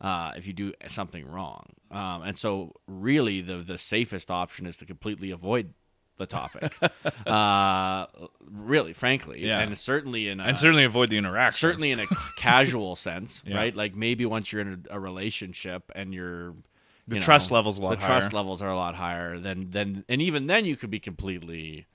uh, if you do something wrong. Um, and so, really, the the safest option is to completely avoid the topic. uh, really, frankly, Yeah. and certainly in a, And certainly avoid the interaction. certainly in a casual sense, Yeah. right? Like maybe once you're in a, a relationship and you're The you trust level's a lot the trust levels are a lot higher than then and even then you could be completely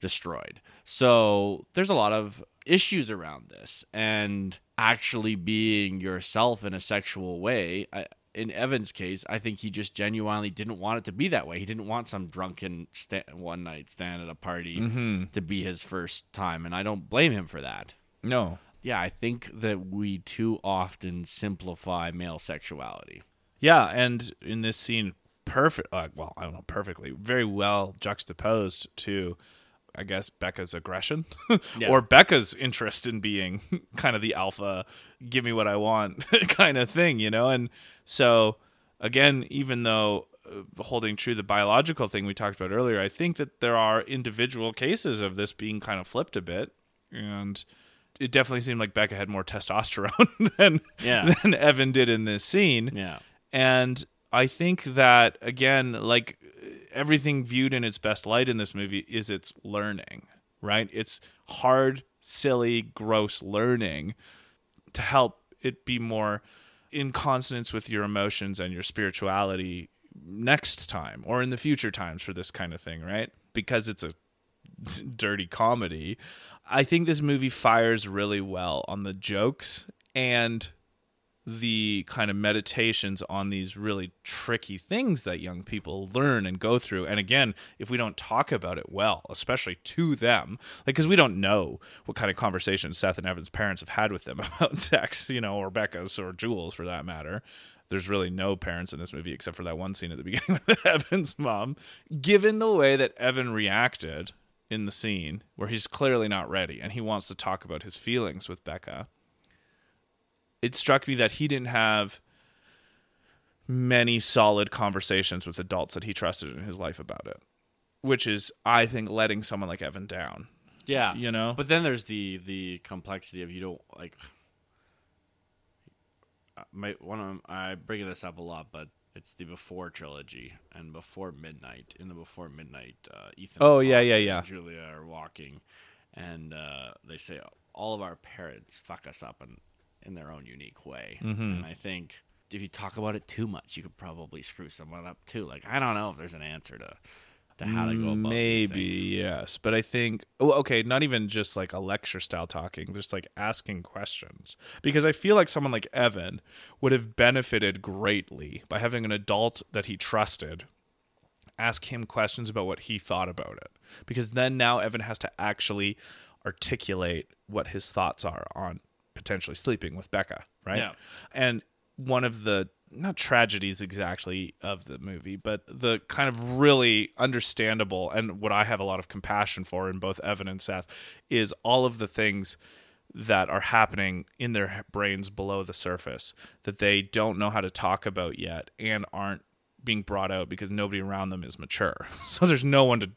destroyed so there's a lot of issues around this and actually being yourself in a sexual way I, in evan's case i think he just genuinely didn't want it to be that way he didn't want some drunken sta- one night stand at a party Mm-hmm. to be his first time and i don't blame him for that No. yeah i think that we too often simplify male sexuality Yeah, and in this scene, perfect. Uh, well, I don't know, perfectly, very well juxtaposed to, I guess, Becca's aggression Yeah. or Becca's interest in being kind of the alpha, give me what I want kind of thing, you know. And so, again, even though uh, holding true the biological thing we talked about earlier, I think that there are individual cases of this being kind of flipped a bit, and it definitely seemed like Becca had more testosterone than Yeah. than Evan did in this scene. yeah And I think that again, like everything viewed in its best light in this movie is its learning, right? It's hard, silly, gross learning to help it be more in consonance with your emotions and your spirituality next time or in the future times for this kind of thing, right? Because it's a dirty comedy. I think this movie fires really well on the jokes and the kind of meditations on these really tricky things that young people learn and go through. And again, if we don't talk about it well, especially to them, like because we don't know what kind of conversations Seth and Evan's parents have had with them about sex, you know, or Becca's or Jules for that matter. There's really no parents in this movie except for that one scene at the beginning with Evan's mom. Given the way that Evan reacted in the scene, where he's clearly not ready and he wants to talk about his feelings with Becca, it struck me that he didn't have many solid conversations with adults that he trusted in his life about it, which is, I think, letting someone like Evan down. Yeah, You know? But then there's the the complexity of you don't like. My one of I bring this up a lot, but it's the Before trilogy and Before Midnight. In the Before Midnight, uh, Ethan. Oh, yeah, yeah, yeah. Julia are walking, and uh, they say all of our parents fuck us up in in their own unique way, Mm-hmm. and I think. If you talk about it too much, you could probably screw someone up too. Like I don't know if there's an answer to, to how to go about Maybe, yes. But I think, oh, okay, not even just like a lecture style talking, just like asking questions. Because I feel like someone like Evan would have benefited greatly by having an adult that he trusted ask him questions about what he thought about it. Because then now Evan has to actually articulate what his thoughts are on potentially sleeping with Becca, right? Yeah. And one of the not tragedies exactly of the movie, but the kind of really understandable and what I have a lot of compassion for in both Evan and Seth is all of the things that are happening in their brains below the surface that they don't know how to talk about yet and aren't being brought out because nobody around them is mature. So there's no one to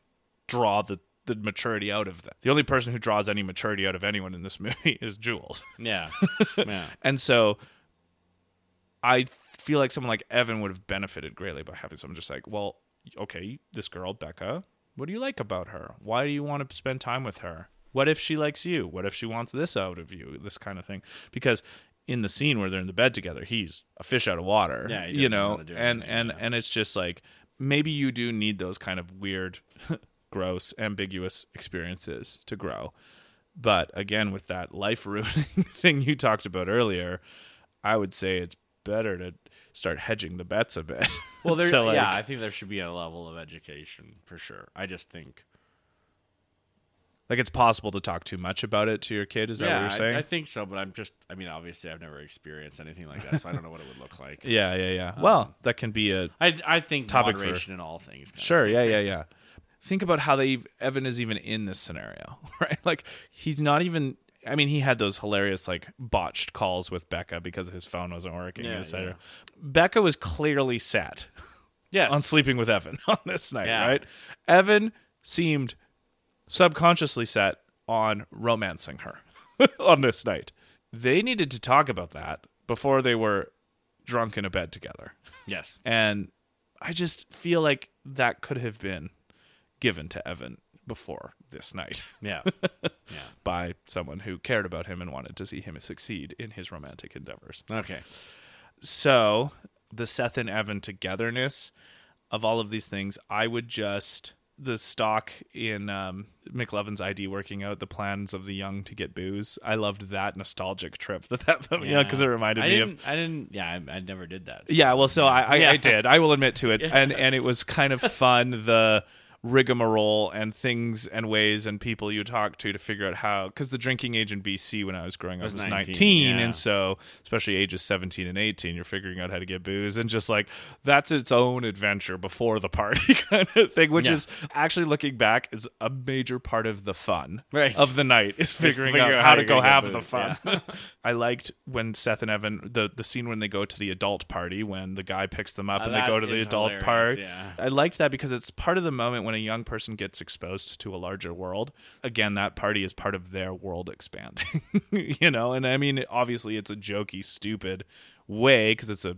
draw the the maturity out of them. The only person who draws any maturity out of anyone in this movie is Jules. Yeah, yeah. And so I feel like someone like Evan would have benefited greatly by having someone just like, well, okay, this girl, Becca, what do you like about her? Why do you want to spend time with her? What if she likes you? What if she wants this out of you? This kind of thing. Because in the scene where they're in the bed together, he's a fish out of water. Yeah, you know, and and yeah. and it's just like maybe you do need those kind of weird, gross, ambiguous experiences to grow. But again, with that life ruining thing you talked about earlier, I would say it's better to start hedging the bets a bit. Well, there, So, like- yeah, I think there should be a level of education for sure. I just think, like it's possible to talk too much about it to your kid. Is that what you're saying? I, I think so. But I'm just, I mean, obviously, I've never experienced anything like that, so I don't know what it would look like. yeah, yeah, yeah. Um, well, that can be a I, I think Topic for- moderation in all things. Sure, thing. yeah, yeah, yeah. Think about how they Evan is even in this scenario, right? Like he's not even. I mean, he had those hilarious like botched calls with Becca because his phone wasn't working. Yeah, et yeah. Becca was clearly set Yes. on sleeping with Evan on this night, Yeah. right? Evan seemed subconsciously set on romancing her on this night. They needed to talk about that before they were drunk in a bed together. yes. And I just feel like that could have been given to Evan before this night Yeah. yeah. by someone who cared about him and wanted to see him succeed in his romantic endeavors. Okay. So, the Seth and Evan togetherness of all of these things, I would just the stock in um, McLovin's ID working out the plans of the young to get booze. I loved that nostalgic trip that that you know because it reminded I me of I didn't. Yeah, I, I never did that. so- Yeah, well, so I, I, Yeah. I did. I will admit to it, and and it was kind of fun the rigmarole and things and ways and people you talk to to figure out how because the drinking age in BC when I was growing up Was was 19, 19, yeah. and so especially ages 17 and 18 you're figuring out how to get booze and just like that's its own adventure before the party kind of thing which Yeah. is actually looking back is a major part of the fun Right. of the night is figuring out out how to go have the fun yeah. I liked when Seth and Evan the the scene when they go to the adult party when the guy picks them up Uh, and they go to the adult yeah. I liked that because it's part of the moment when a young person gets exposed to a larger world. Again, that party is part of their world expanding, you know. And I mean, obviously, it's a jokey, stupid way because it's a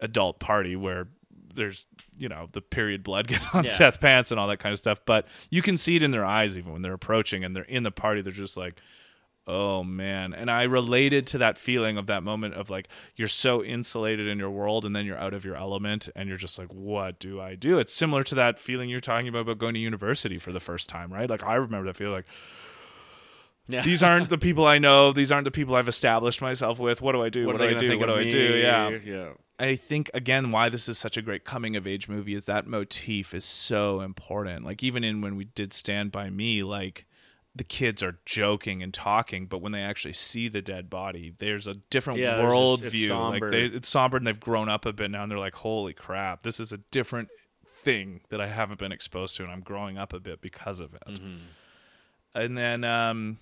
adult party where there's you know the period blood gets on Yeah. Seth pants and all that kind of stuff. But you can see it in their eyes even when they're approaching and they're in the party. They're just like, oh man. And I related to that feeling of that moment of like you're so insulated in your world and then you're out of your element and you're just like, what do I do? It's similar to that feeling you're talking about about going to university for the first time, right? Like I remember that feeling like Yeah. These aren't the people I know. These aren't the people I've established myself with. What do I do? What, are do I do? What do I me? do? Yeah. yeah. I think again why this is such a great coming of age movie is that motif is so important. Like even in when we did Stand by Me, like the kids are joking and talking, but when they actually see the dead body, there's a different Yeah, there's world just- it's view. somber. Like they, it's somber and they've grown up a bit now, and they're like, "Holy crap, this is a different thing that I haven't been exposed to, and I'm growing up a bit because of it." Mm-hmm. And then, um,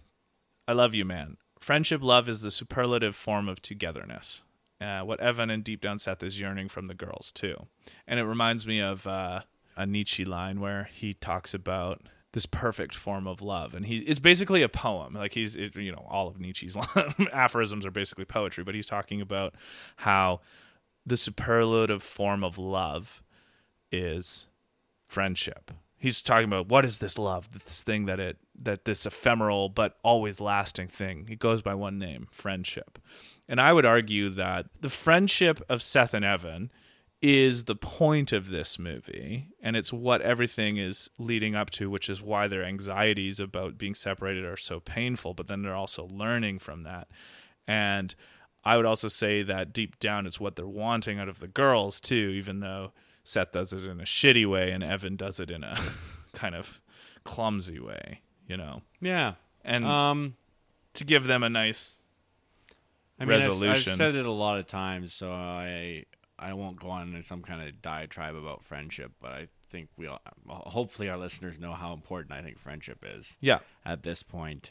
I love you, man. Friendship love is the superlative form of togetherness. Uh, what Evan and deep down Seth is yearning from the girls too, and it reminds me of uh, a Nietzsche line where he talks about this perfect form of love, and he it's basically a poem. Like he's it, you know all of Nietzsche's aphorisms are basically poetry, but he's talking about how the superlative form of love is friendship. He's talking about what is this love, this thing that it that this ephemeral but always lasting thing. It goes by one name, friendship. And I would argue that the friendship of Seth and Evan is the point of this movie and it's what everything is leading up to which is why their anxieties about being separated are so painful but then they're also learning from that and i would also say that deep down it's what they're wanting out of the girls too even though seth does it in a shitty way and evan does it in a kind of clumsy way you know Yeah. and Um, to give them a nice I mean, I've- resolution. I've, said it a lot of times, so I I won't go on in some kind of diatribe about friendship, but I think we all, hopefully our listeners know how important I think friendship is yeah at this point.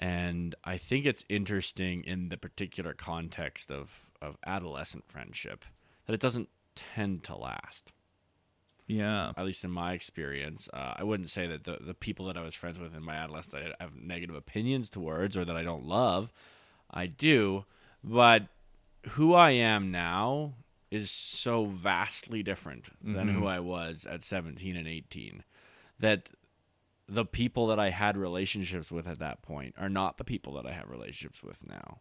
And I think it's interesting in the particular context of, of adolescent friendship that it doesn't tend to last. yeah At least in my experience, uh, I wouldn't say that the the people that I was friends with in my adolescence I have negative opinions towards or that I don't love. I do, but who I am now is so vastly different than who I was at 17 and 18 that the people that I had relationships with at that point are not the people that I have relationships with now.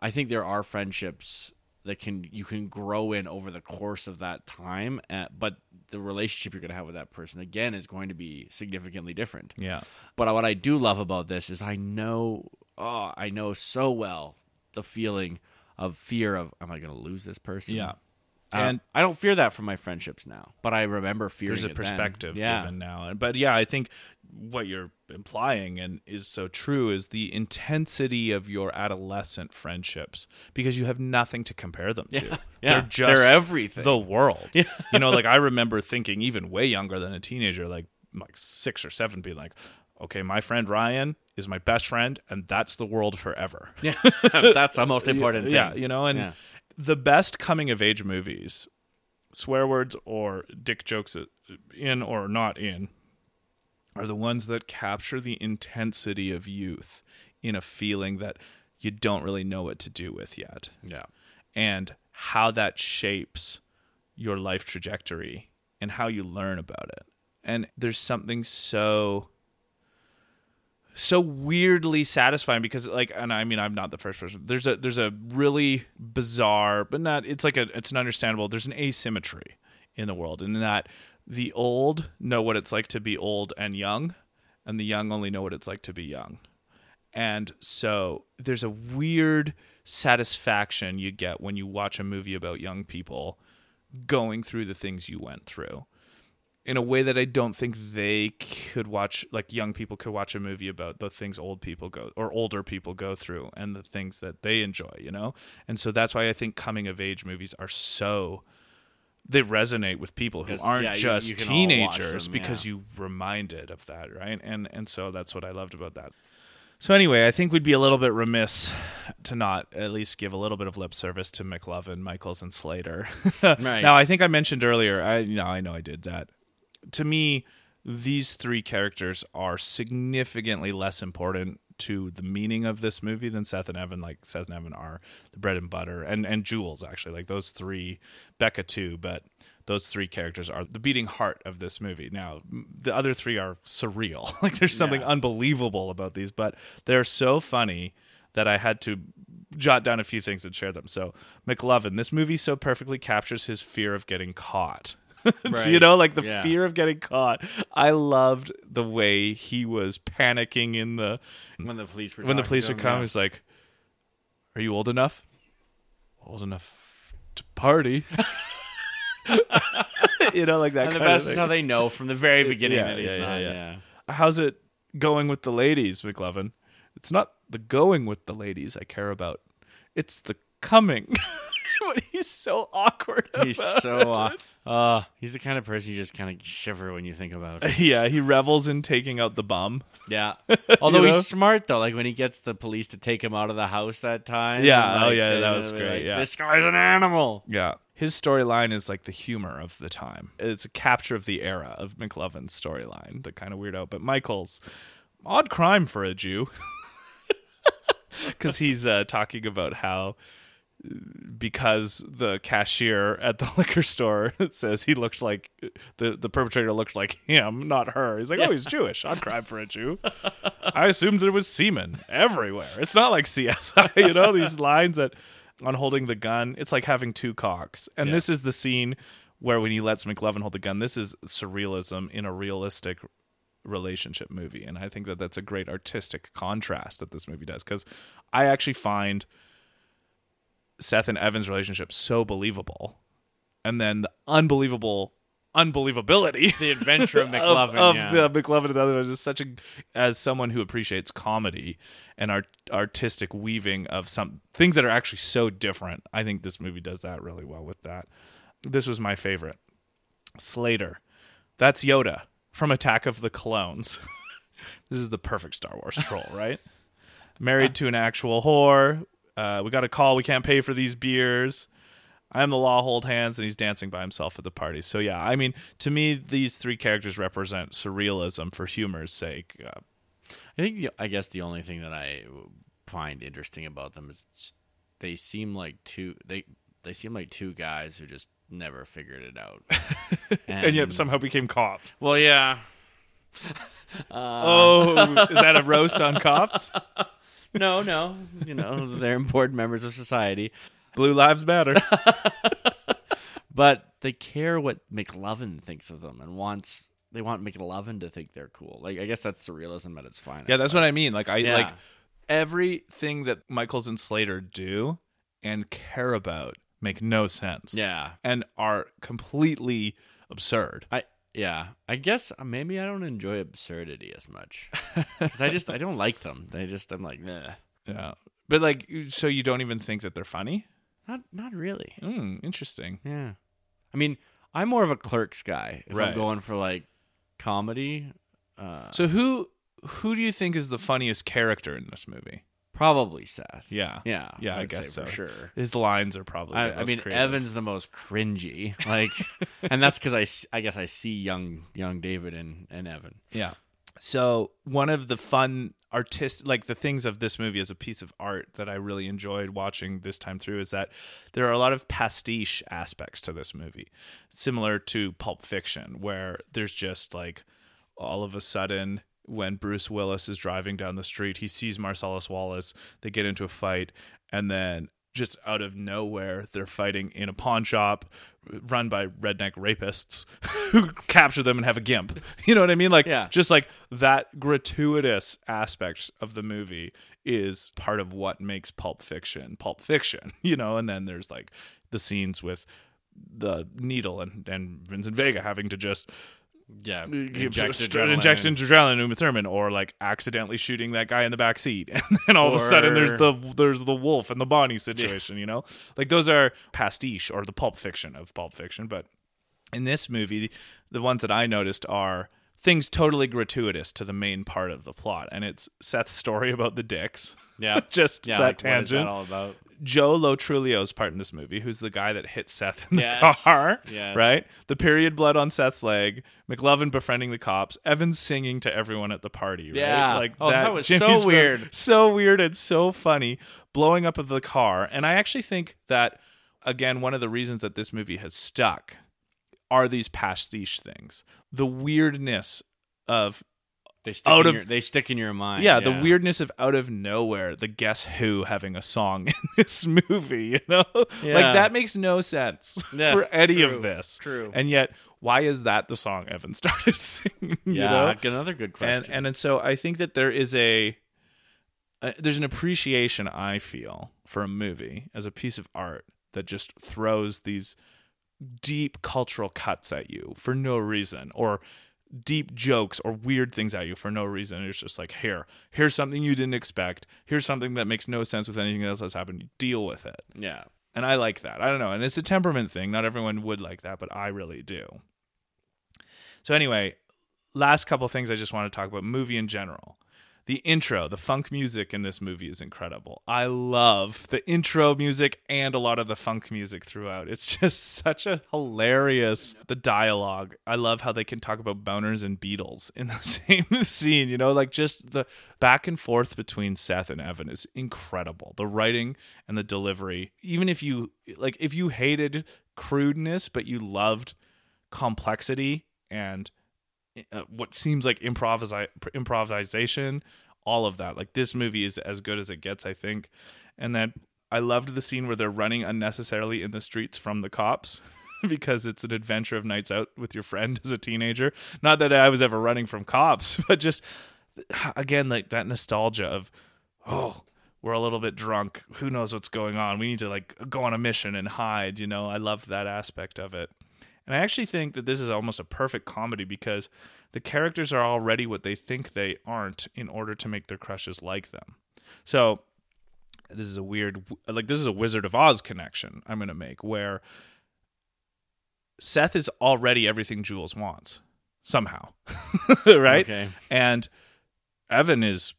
I think there are friendships that can you can grow in over the course of that time, uh, but the relationship you're going to have with that person again is going to be significantly different. yeah But what I do love about this is I know, oh, I know so well the feeling of fear of, am I going to lose this person? yeah and And- I don't fear that from my friendships now, but I remember fearing there's a it then. perspective Yeah, given now but yeah i think what you're implying and is so true is the intensity of your adolescent friendships because you have nothing to compare them to yeah, they're just they're everything. the world Yeah. you know like i remember thinking even way younger than a teenager like like six or seven being like okay my friend ryan is my best friend and that's the world forever yeah, that's the most important thing. yeah you know and Yeah. The best coming of age movies swear words or dick jokes in or not in are the ones that capture the intensity of youth in a feeling that you don't really know what to do with yet yeah. and how that shapes your life trajectory and how you learn about it. And there's something so so weirdly satisfying because like and I mean I'm not the first person. There's a there's a really bizarre but not it's like a it's an understandable there's an asymmetry in the world in that the old know what it's like to be old and young and the young only know what it's like to be young. And so there's a weird satisfaction you get when you watch a movie about young people going through the things you went through in a way that I don't think they could watch like young people could watch a movie about the things old people go or older people go through and the things that they enjoy, you know? And so that's why I think coming of age movies are so they resonate with people who aren't yeah, just you watch teenagers them, because you reminded of that, right? And and so that's what I loved about that. So anyway, I think we'd be a little bit remiss to not at least give a little bit of lip service to McLovin, Michaels, and Slater. Right. Now, I think I mentioned earlier. I you know I know I did that. To me, these three characters are significantly less important to the meaning of this movie than Seth and Evan. Like Seth and Evan are the bread and butter, and and Jules actually like those three, Becca too, but those three characters are the beating heart of this movie. Now, the other three are surreal. like there's something Yeah. unbelievable about these, but they're so funny that I had to jot down a few things and share them. So, McLovin, this movie so perfectly captures his fear of getting caught. you know, like the Yeah. fear of getting caught. I loved the way he was panicking in the when the police were when the police would come. yeah. He's like, "Are you old enough? Old enough to party?" you know, like that. and the best is how they know from the very beginning Yeah, that he's not. yeah. Yeah, How's it going with the ladies, McLovin? It's not the going with the ladies I care about. It's the coming. but he's so awkward. He's about so. it. Uh, uh, he's the kind of person you just kind of shiver when you think about. yeah, he revels in taking out the bum. Yeah. Although know? he's smart though, like when he gets the police to take him out of the house that time. Yeah, and, oh, yeah, that was great, like, yeah. This guy's an animal. Yeah. His storyline is like the humor of the time. It's a capture of the era of McLovin's storyline, the kind of weirdo. But Michael's odd crime for a Jew. Because he's uh, talking about how because the cashier at the liquor store says he looked like the the perpetrator looked like him, not her. He's like, oh, he's Jewish. Odd crime for a Jew. I assumed there was semen everywhere. It's not like CSI, you know, these lines that on holding the gun, it's like having two cocks. And Yeah. this is the scene where when he lets McLovin hold the gun, this is surrealism in a realistic relationship movie. And I think that that's a great artistic contrast that this movie does because I actually find Seth and Evan's relationship so believable. And then the unbelievable unbelievability The adventure of of, McLovin. of yeah. the McLovin and the other ones is such a as someone who appreciates comedy and art, artistic weaving of some things that are actually so different. I think this movie does that really well with that. This was my favorite. Slater. That's Yoda from Attack of the Clones. this is the perfect Star Wars troll, right? Married to an actual whore. Uh, we got a call. We can't pay for these beers. I am the law, hold hands, and he's dancing by himself at the party. So yeah, I mean, to me, these three characters represent surrealism for humor's sake. Uh, I think the, I guess the only thing that I find interesting about them is they seem like two they they seem like two guys who just never figured it out. and yet somehow became cops. well, yeah. Oh, is that a roast on cops? No, no, you know they're important members of society, Blue lives matter. but they care what McLovin thinks of them and wants. They want McLovin to think they're cool. Like I guess that's surrealism at its finest. Yeah, that's what I mean. Like I Yeah. like everything that Michaels and Slater do and care about make no sense. Yeah, And are completely absurd. I yeah. I guess uh, maybe I don't enjoy absurdity as much because I just I don't like them. They just I'm like nah. Yeah. But like so you don't even think that they're funny? Not not really. Mm, interesting. Yeah. I mean, I'm more of a clerks guy. If Right. I'm going for like comedy, uh, So who who do you think is the funniest character in this movie? Probably Seth. Yeah. Yeah. Yeah, I would guess say for so. sure. His lines are probably the I, I mean, creative. Evan's the most cringy. Like, and that's because I, I guess I see young young David and, and Evan. Yeah. So one of the fun artist like the things of this movie as a piece of art that I really enjoyed watching this time through is that there are a lot of pastiche aspects to this movie, similar to Pulp Fiction, where there's just like all of a sudden when Bruce Willis is driving down the street, he sees Marcellus Wallace, they get into a fight, and then just out of nowhere, they're fighting in a pawn shop run by redneck rapists who capture them and have a gimp. You know what I mean? Like, Yeah. just like that gratuitous aspect of the movie is part of what makes Pulp Fiction Pulp Fiction, you know? And then there's like the scenes with the needle and, and Vincent Vega having to just Yeah, inject inject inject adrenaline. adrenaline into Uma Thurman, or like accidentally shooting that guy in the back seat, and then all of a sudden there's the there's the wolf and the Bonnie situation. You know, like those are pastiche or the Pulp Fiction of Pulp Fiction. But in this movie, the ones that I noticed are things totally gratuitous to the main part of the plot, and it's Seth's story about the dicks. Yeah, just yeah. that like, tangent. that all about? Joe Lo Lotrulio's part in this movie, who's the guy that hit Seth in the Yes, car, yes. right? The period blood on Seth's leg, McLovin befriending the cops, Evan singing to everyone at the party, right? Yeah. like Oh, that was so Jimmy's weird. so weird and so funny, blowing up of the car. And I actually think that again, one of the reasons that this movie has stuck are these pastiche things, the weirdness of They stick Out in of- your, they stick in your mind. yeah, the weirdness of out of nowhere, the Guess Who having a song in this movie, you know? Yeah. Like that makes no sense Yeah, for any true, of this. true. And yet why is that the song Evan started singing? you Yeah, know? another good question. and and and so I think that there is a uh, there's an appreciation I feel for a movie as a piece of art that just throws these deep cultural cuts at you for no reason or deep jokes or weird things at you for no reason. It's just like here, here's something you didn't expect. Here's something that makes no sense with anything else that's happened. You deal with it. yeah, And I like that. I don't know. And it's a temperament thing. Not everyone would like that, but I really do. So, anyway, last couple things I just want to talk about movie in general. The intro, the funk music in this movie is incredible. I love the intro music and a lot of the funk music throughout. It's just such a hilarious the dialogue. I love how they can talk about boners and Beatles in the same scene, you know, like just the back and forth between Seth and Evan is incredible. The writing and the delivery. Even if you like if you hated crudeness but you loved complexity and uh, what seems like improvisi- improvisation, all of that. Like this movie is as good as it gets, I think. And then I loved the scene where they're running unnecessarily in the streets from the cops because it's an adventure of nights out with your friend as a teenager. Not that I was ever running from cops, but just again like that nostalgia of oh, we're a little bit drunk. Who knows what's going on? We need to like go on a mission and hide, you know. I loved that aspect of it. And I actually think that this is almost a perfect comedy because the characters are already what they think they aren't in order to make their crushes like them. So this is a weird like this is a Wizard of Oz connection I'm going to make where Seth is already everything Jules wants somehow. right? Okay. And Evan is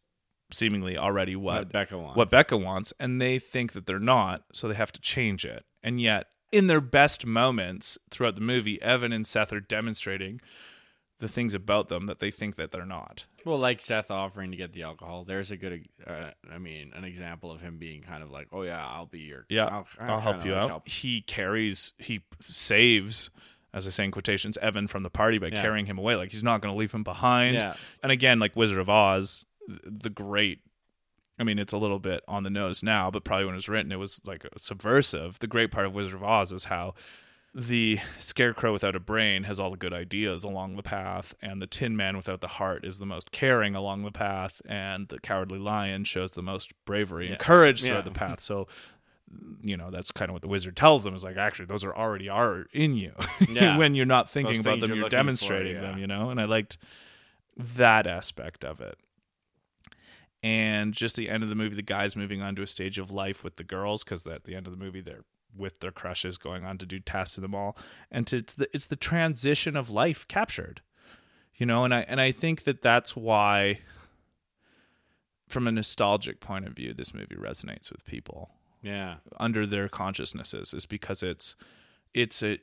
seemingly already what What Becca wants. what Becca wants, and they think that they're not, so they have to change it. And yet, in their best moments throughout the movie, Evan and Seth are demonstrating the things about them that they think that they're not. Well, like Seth offering to get the alcohol. There's a good, uh, I mean, an example of him being kind of like, "Oh yeah, I'll be your, Yeah, I'll, I'll help you out. He carries, he saves, as I say in quotations, Evan from the party by Yeah. carrying him away. Like he's not going to leave him behind. Yeah, And again, like Wizard of Oz, the great. I mean, it's a little bit on the nose now, but probably when it was written, it was like subversive. The great part of Wizard of Oz is how the scarecrow without a brain has all the good ideas along the path, and the Tin Man without the heart is the most caring along the path, and the Cowardly Lion shows the most bravery and Yeah. courage Yeah. throughout the path. So, you know, that's kind of what the wizard tells them is like, actually, those are already are in you. Yeah. when you're not thinking Those about them, you're you're for, demonstrating yeah. them, you know? And I liked that aspect of it. And just the end of the movie, the guys moving on to a stage of life with the girls, because at the end of the movie, they're with their crushes going on to do tasks in the mall. And to, it's, the, it's the transition of life captured, you know? And I, and I think that that's why, from a nostalgic point of view, this movie resonates with people yeah, under their consciousnesses is because it's it's a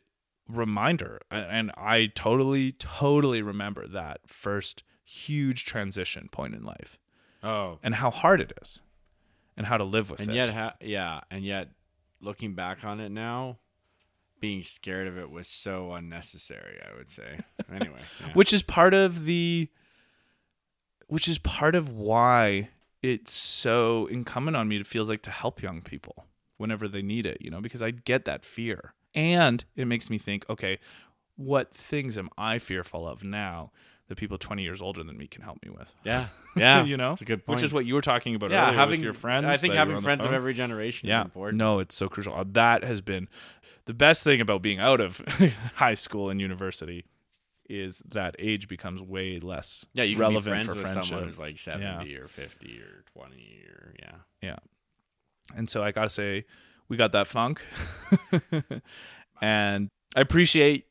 reminder and i totally totally remember that first huge transition point in life oh, and how hard it is and how to live with and it yet, ha- yeah, and yet, looking back on it now, being scared of it was so unnecessary. I would say. Anyway, yeah. which is part of the which is part of why it's so incumbent on me it feels like to help young people whenever they need it you know because i get that fear and it makes me think okay what things am i fearful of now that people 20 years older than me can help me with. Yeah, yeah, you know? It's a good point. which is what you were talking about yeah, earlier having with your friends I think that you were having friends of every generation yeah. is important. no it's so crucial. Uh, that has been the best thing about being out of high school and university is that age becomes way less Yeah, you can relevant be friends for with friendship. someone who's like seventy or fifty or twenty or yeah. yeah. and so I gotta say, we got that funk, and I appreciate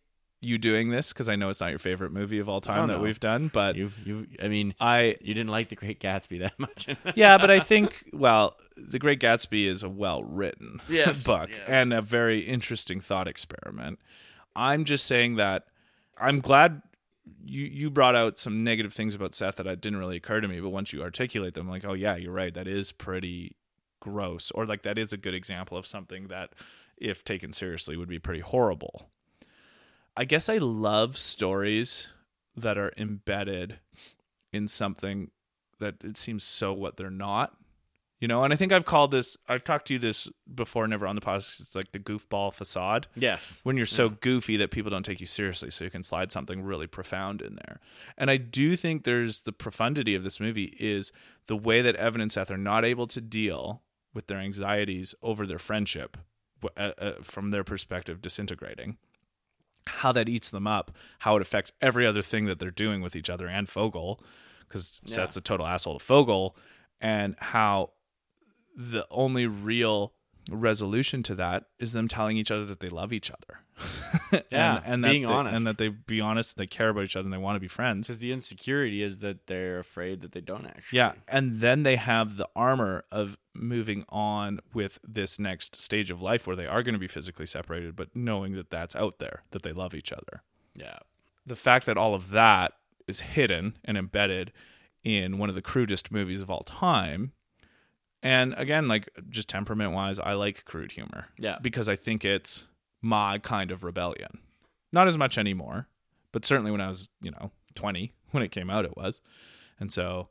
you doing this because I know it's not your favorite movie of all time Oh, that no. we've done, but You've you I mean I you didn't like the Great Gatsby that much. yeah, but I think well, The Great Gatsby is a well written Yes, book yes. and a very interesting thought experiment. I'm just saying that I'm glad you you brought out some negative things about Seth that didn't really occur to me, but once you articulate them, I'm like, oh yeah, you're right, that is pretty gross, or like that is a good example of something that, if taken seriously, would be pretty horrible. I guess I love stories that are embedded in something that it seems so what they're not. You know, and I think I've called this. I've talked to you this before, never on the podcast. It's like the goofball facade Yes. when you're so goofy that people don't take you seriously so you can slide something really profound in there and i do think there's the profundity of this movie is the way that evan and seth are not able to deal with their anxieties over their friendship uh, uh, from their perspective disintegrating how that eats them up how it affects every other thing that they're doing with each other and Fogell because Yeah. seth's a total asshole to Fogell and how the only real resolution to that is them telling each other that they love each other. Yeah, and, and being that they, honest. and that they be honest, they care about each other, and they want to be friends. Because the insecurity is that they're afraid that they don't actually. Yeah, and then they have the armor of moving on with this next stage of life where they are going to be physically separated, but knowing that that's out there, that they love each other. Yeah. The fact that all of that is hidden and embedded in one of the crudest movies of all time. And again, like just temperament wise, I like crude humor. Yeah. because I think it's my kind of rebellion. Not as much anymore, but certainly when I was, you know, 20, when it came out, it was. And so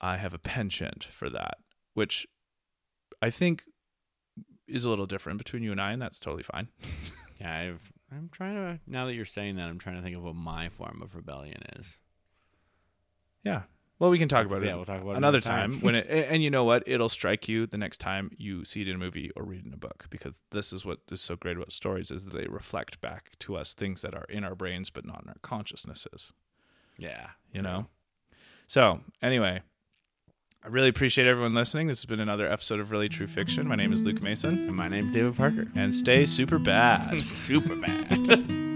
I have a penchant for that, which I think is a little different between you and I, and that's totally fine. Yeah. I've, I'm trying to, now that you're saying that, I'm trying to think of what my form of rebellion is. Yeah. Well, we can talk about Yeah, it we'll talk about it another time. time when it and you know what it'll strike you the next time you see it in a movie or read it in a book because this is what is so great about stories is that they reflect back to us things that are in our brains but not in our consciousnesses Yeah. you know so anyway i really appreciate everyone listening this has been another episode of really true fiction my name is luke mason And my name is David Parker. and stay super bad Super bad.